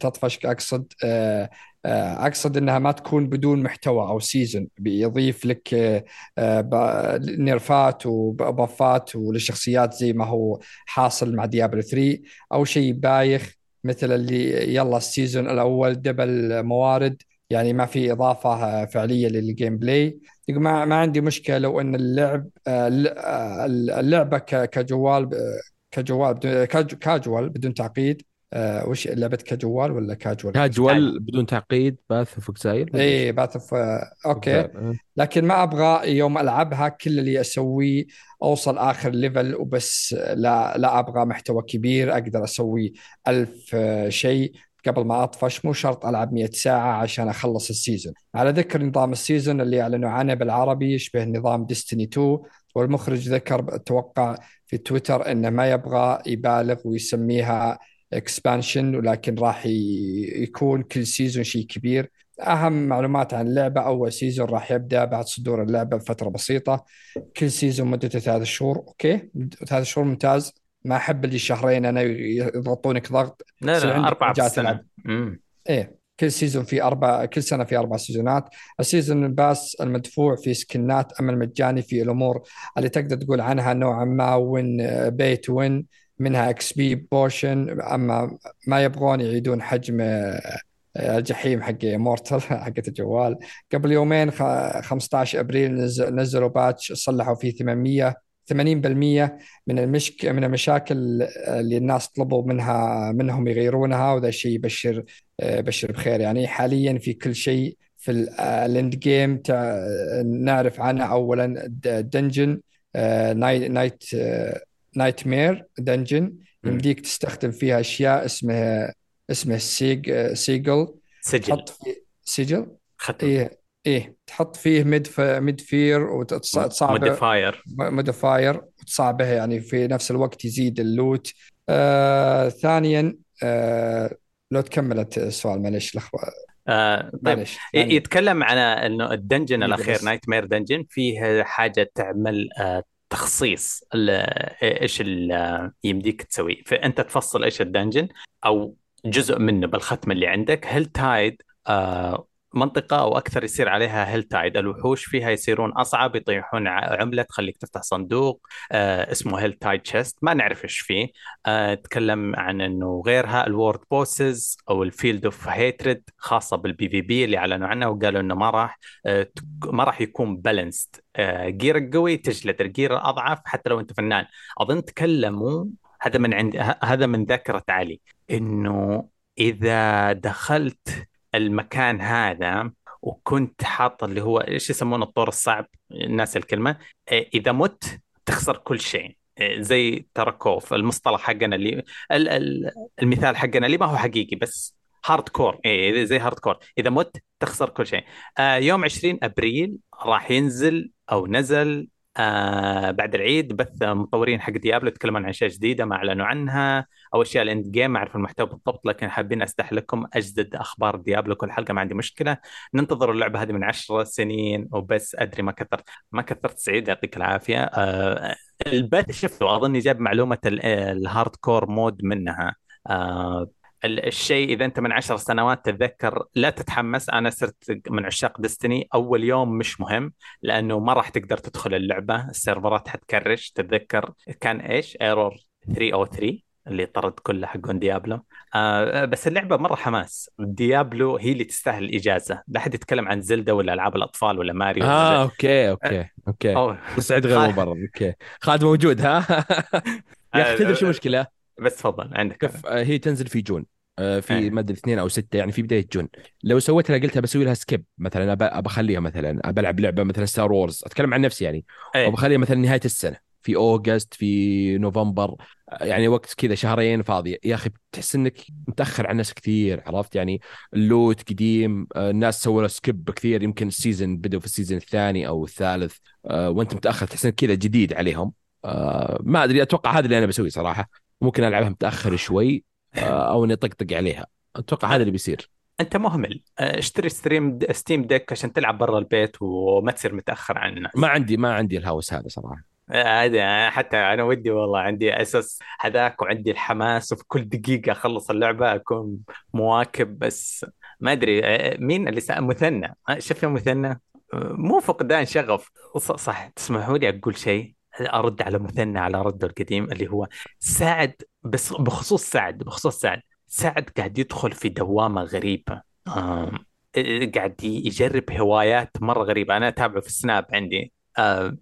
تطفش أقصد آه، آه، أقصد إنها ما تكون بدون محتوى أو season بيضيف لك آه، nerf ات و buff ات وللشخصيات زي ما هو حاصل مع ديابلو 3 أو شيء بايخ مثل اللي يلا ال season الأول double موارد يعني ما في إضافة فعلية لل gameplay ما ما عندي مشكلة لو إن اللعب اللعبة casual casual casual بدون تعقيد. آه وش لعبة كجوال ولا casual؟ casual بدون تعقيد Path of Exile. اي Path of أوكي. إيه. لكن ما أبغى يوم ألعبها كل اللي أسويه أوصل آخر level وبس لا لا أبغى محتوى كبير أقدر أسوي ألف آه، شيء قبل ما أطفش. مو شرط ألعب 100 ساعة عشان أخلص ال season. على ذكر نظام ال season اللي أعلنوا عنه بالعربي يشبه نظام Destiny 2 والمخرج ذكر أتوقع في تويتر إنه ما يبغى يبالغ ويسميها expansion ولكن راح يكون كل season شيء كبير. أهم معلومات عن اللعبة أول season راح يبدأ بعد صدور اللعبة بفترة بسيطة. كل season مدته ثلاث شهور. okay؟ ثلاث شهور ممتاز. ما أحب اللي شهرين أنا يضغطونك ضغط. لا لا أربع سنة إيه. كل season في أربع كل سنة في أربع season ات ال season pass المدفوع في skin ات أما المجاني في الأمور اللي تقدر تقول عنها نوعا ما وين بيت وين منها XP potion أما ما يبغون يعيدون حجم آه، الجحيم حق Immortal (laughs) حقت الجوال. قبل يومين 15 أبريل نزلوا patch صلحوا فيه 800 80% من المشك من المشاكل اللي الناس طلبوا منها منهم يغيرونها وذا الشيء يبشر آه، بشر بخير. يعني حاليا في كل شيء في ال end game نعرف عنه اولا dungeon night nightmare dungeon يمديك تستخدم فيها أشياء اسمها اسمه sig sigil. sigil. تحط فيه sigil؟ ختم إيه. إيه. تحط فيه mod modifier وتصعبه modifier modifier وتصعبه يعني في نفس الوقت يزيد ال loot. آه ثانيا آه لو تكملت السؤال معلش لخبة آه طيب. يتكلم عن إنه ال dungeon الأخير nightmare dungeon فيه حاجة تعمل آه تخصيص إيش اللي يمديك تسويه فأنت تفصل إيش ال dungeon أو جزء منه بالختمه اللي عندك. Helltide آه منطقة أو أكثر يصير عليها Helltide. الوحوش فيها يصيرون أصعب يطيحون عملة تخليك تفتح صندوق آه اسمه Helltide chest ما نعرف إيش فيه. آه تكلم عن أنه غيرها ال world bosses أو ال Fields of Hatred خاصة بال PvP اللي أعلنوا عنها وقالوا أنه ما راح آه ما راح يكون بالانسد آه جير القوي تجلد الجير الأضعف حتى لو أنت فنان. أظن تكلموا هذا من عند هذا من ذاكرة علي إنه إذا دخلت المكان هذا وكنت حاط اللي هو إيش يسمونه الطور الصعب الناس الكلمة إيه، إذا مت تخسر كل شيء. إيه، زي تركوف المصطلح حقنا اللي المثال حقنا اللي ما هو حقيقي بس hardcore اي زي hardcore إذا مت تخسر كل شيء. آه يوم 20 أبريل راح ينزل أو نزل آه بعد العيد بث مطورين حق ديابلو يتكلمون عن أشياء جديدة ما أعلنوا عنها. أو اشياء ال end game ما أعرف المحتوى بالضبط لكن حابين استح لكم أجدد أخبار ديابلو كل حلقة ما عندي مشكلة. ننتظر اللعبة هذه من عشر سنين وبس أدري ما كثرت ما كثرت سعيد يعطيك العافية. آه البث شفته اظني جاب معلومة ال hardcore mode منها. آه الشيء إذا أنت من عشر سنوات تتذكر لا تتحمس. أنا صرت من عشاق Destiny أول يوم مش مهم لأنه ما راح تقدر تدخل اللعبة. ال server ات حت crash. تتذكر كان إيش؟ error 303 اللي طرد كله حقون ديابلو آه بس اللعبة مرة حماس. ديابلو هي اللي تستاهل الإجازة. لا أحد يتكلم عن زلدا ولا ألعاب الأطفال ولا ماريو آه ولا أوكي أوكي أوكي. سعد غير مبرر okay. خالد موجود ها؟ (laughs) يا أخي تدري شو المشكلة؟ بس تفضل عندك كيف آه، هي تنزل في June. آه، في أيه. ما أدري اثنين أو ستة يعني في بداية June. لو سويت لها قلتها بسوي لها skip مثلا أبى أخليها مثلا بلعب لعبة مثلا Star Wars أتكلم عن نفسي يعني. أيه. أو بخليها مثلا نهاية السنة في August في نوفمبر آه، يعني وقت كذا شهرين فاضية. يا أخي تحس إنك متأخر عن الناس كثير عرفت؟ يعني ال loot قديم الناس سووا له skip كثير يمكن ال season بدوا في السيزون الثاني أو الثالث وأنت متأخر تحس إنك كذا جديد عليهم. ما أدري أتوقع هذا اللي أنا بسويه صراحة. ممكن ألعبها متأخر شوي آه، أو إني طقطق عليها. أتوقع هذا اللي بيصير. أنت مهمل. آه، اشتري ستريم Steam Deck عشان تلعب برا البيت وما تصير متأخر عن الناس. ما عندي ما عندي الهوس هذا صراحة. هذا آه، حتى أنا ودي والله عندي أساس هذاك وعندي الحماس وفي كل دقيقة أخلص اللعبة أكون مواكب بس ما أدري مين اللي سأل؟ مثنى. يا مثنى مو فقدان شغف. صح تسمحوا لي أقول شيء؟ أرد على مثنى على رده القديم اللي هو سعد بس بخصوص سعد بخصوص سعد. سعد قاعد يدخل في دوامة غريبة. آه قاعد يجرب هوايات مرة غريبة. أنا أتابعه في السناب عندي. آه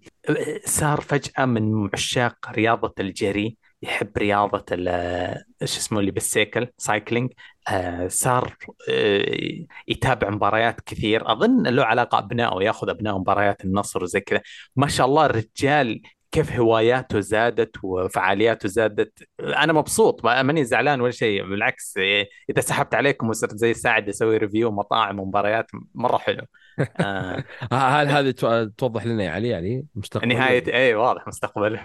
صار فجأة من عشاق رياضة الجري يحب رياضة إيش اسمه اللي بالسيكل cycling. آه صار آه يتابع مباريات كثير. أظن له علاقة أبنائه ياخذ أبنائه مباريات النصر وزي كذا. ما شاء الله الرجال كيف هواياته زادت وفعالياته زادت. أنا مبسوط ماني زعلان ولا شيء بالعكس إذا سحبت عليكم وصرت زي ساعد أسوي ريفيو مطاعم ومباريات مرة حلو. آه. (laughs) هل هذه توضح لنا يا علي؟ يعني مستقبل. نهاية اي واضح مستقبل.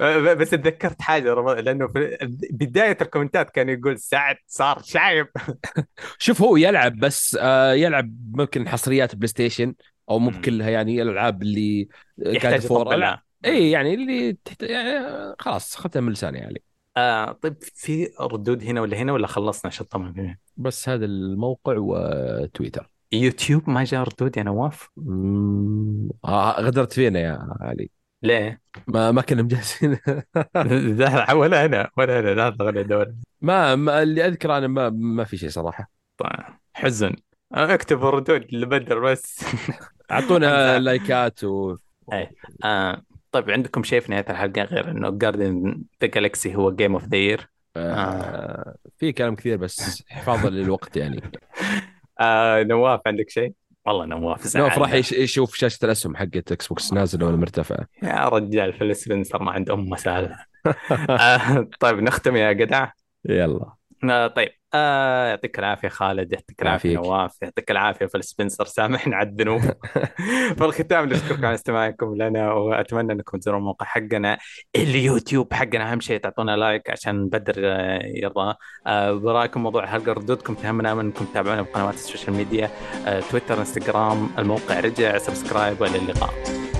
(laughs) بس تذكرت حاجة لأنه في بداية الكومنتات كان يقول سعد صار شايب (laughs) شوف هو يلعب بس آه، يلعب ممكن حصريات بلاي ستيشن. أو مو بكلها يعني الألعاب اللي يحتاج فور إي يعني اللي تحت... يعني خلاص أخذتها من لساني يعني. آه طيب في ردود هنا ولا هنا ولا خلصنا شطبنا بس هذا الموقع وتويتر. يوتيوب ما جاء ردود يا نواف؟ آه غدرت فينا يا علي. ليه؟ ما ما كنا مجهزين (laughs) ولا أنا ولا أنا لا ولا ما, ما اللي أذكر أنا ما ما في شيء صراحة. طيب حزن. اكتبوا ردود لبدر بس. (laughs) أعطونا (laughs) لايكات و إيه. آه. طيب عندكم شيء في نهاية الحلقة غير إنه Guardians of the Galaxy هو Game of the Year في كلام كثير بس حفاظا للوقت يعني. (laughs) آه نواف عندك شيء؟ والله نواف زعل نواف راح يشوف شاشة الأسهم حقت إكس بوكس نازلة ولا مرتفعة. يا رجال فيل سبنسر ما عنده ام مسالة. (laughs) آه طيب نختم يا جدع. يلا. آه طيب. آه يعطيك العافية خالد يعطيك العافية نواف يعطيك العافية فل سبنسر. سامحنا على الذنوب. (laughs) في الختام نشكركم على استماعكم لنا وأتمنى أنكم تزوروا الموقع حقنا اليوتيوب حقنا. أهم شيء تعطونا like عشان بدر آه، يرضى. آه برأيكم موضوع الحلقة ردودكم تهمنا أنكم تتابعونا بقنوات ال social media آه تويتر إنستغرام الموقع. رجع subscribe وإلى اللقاء.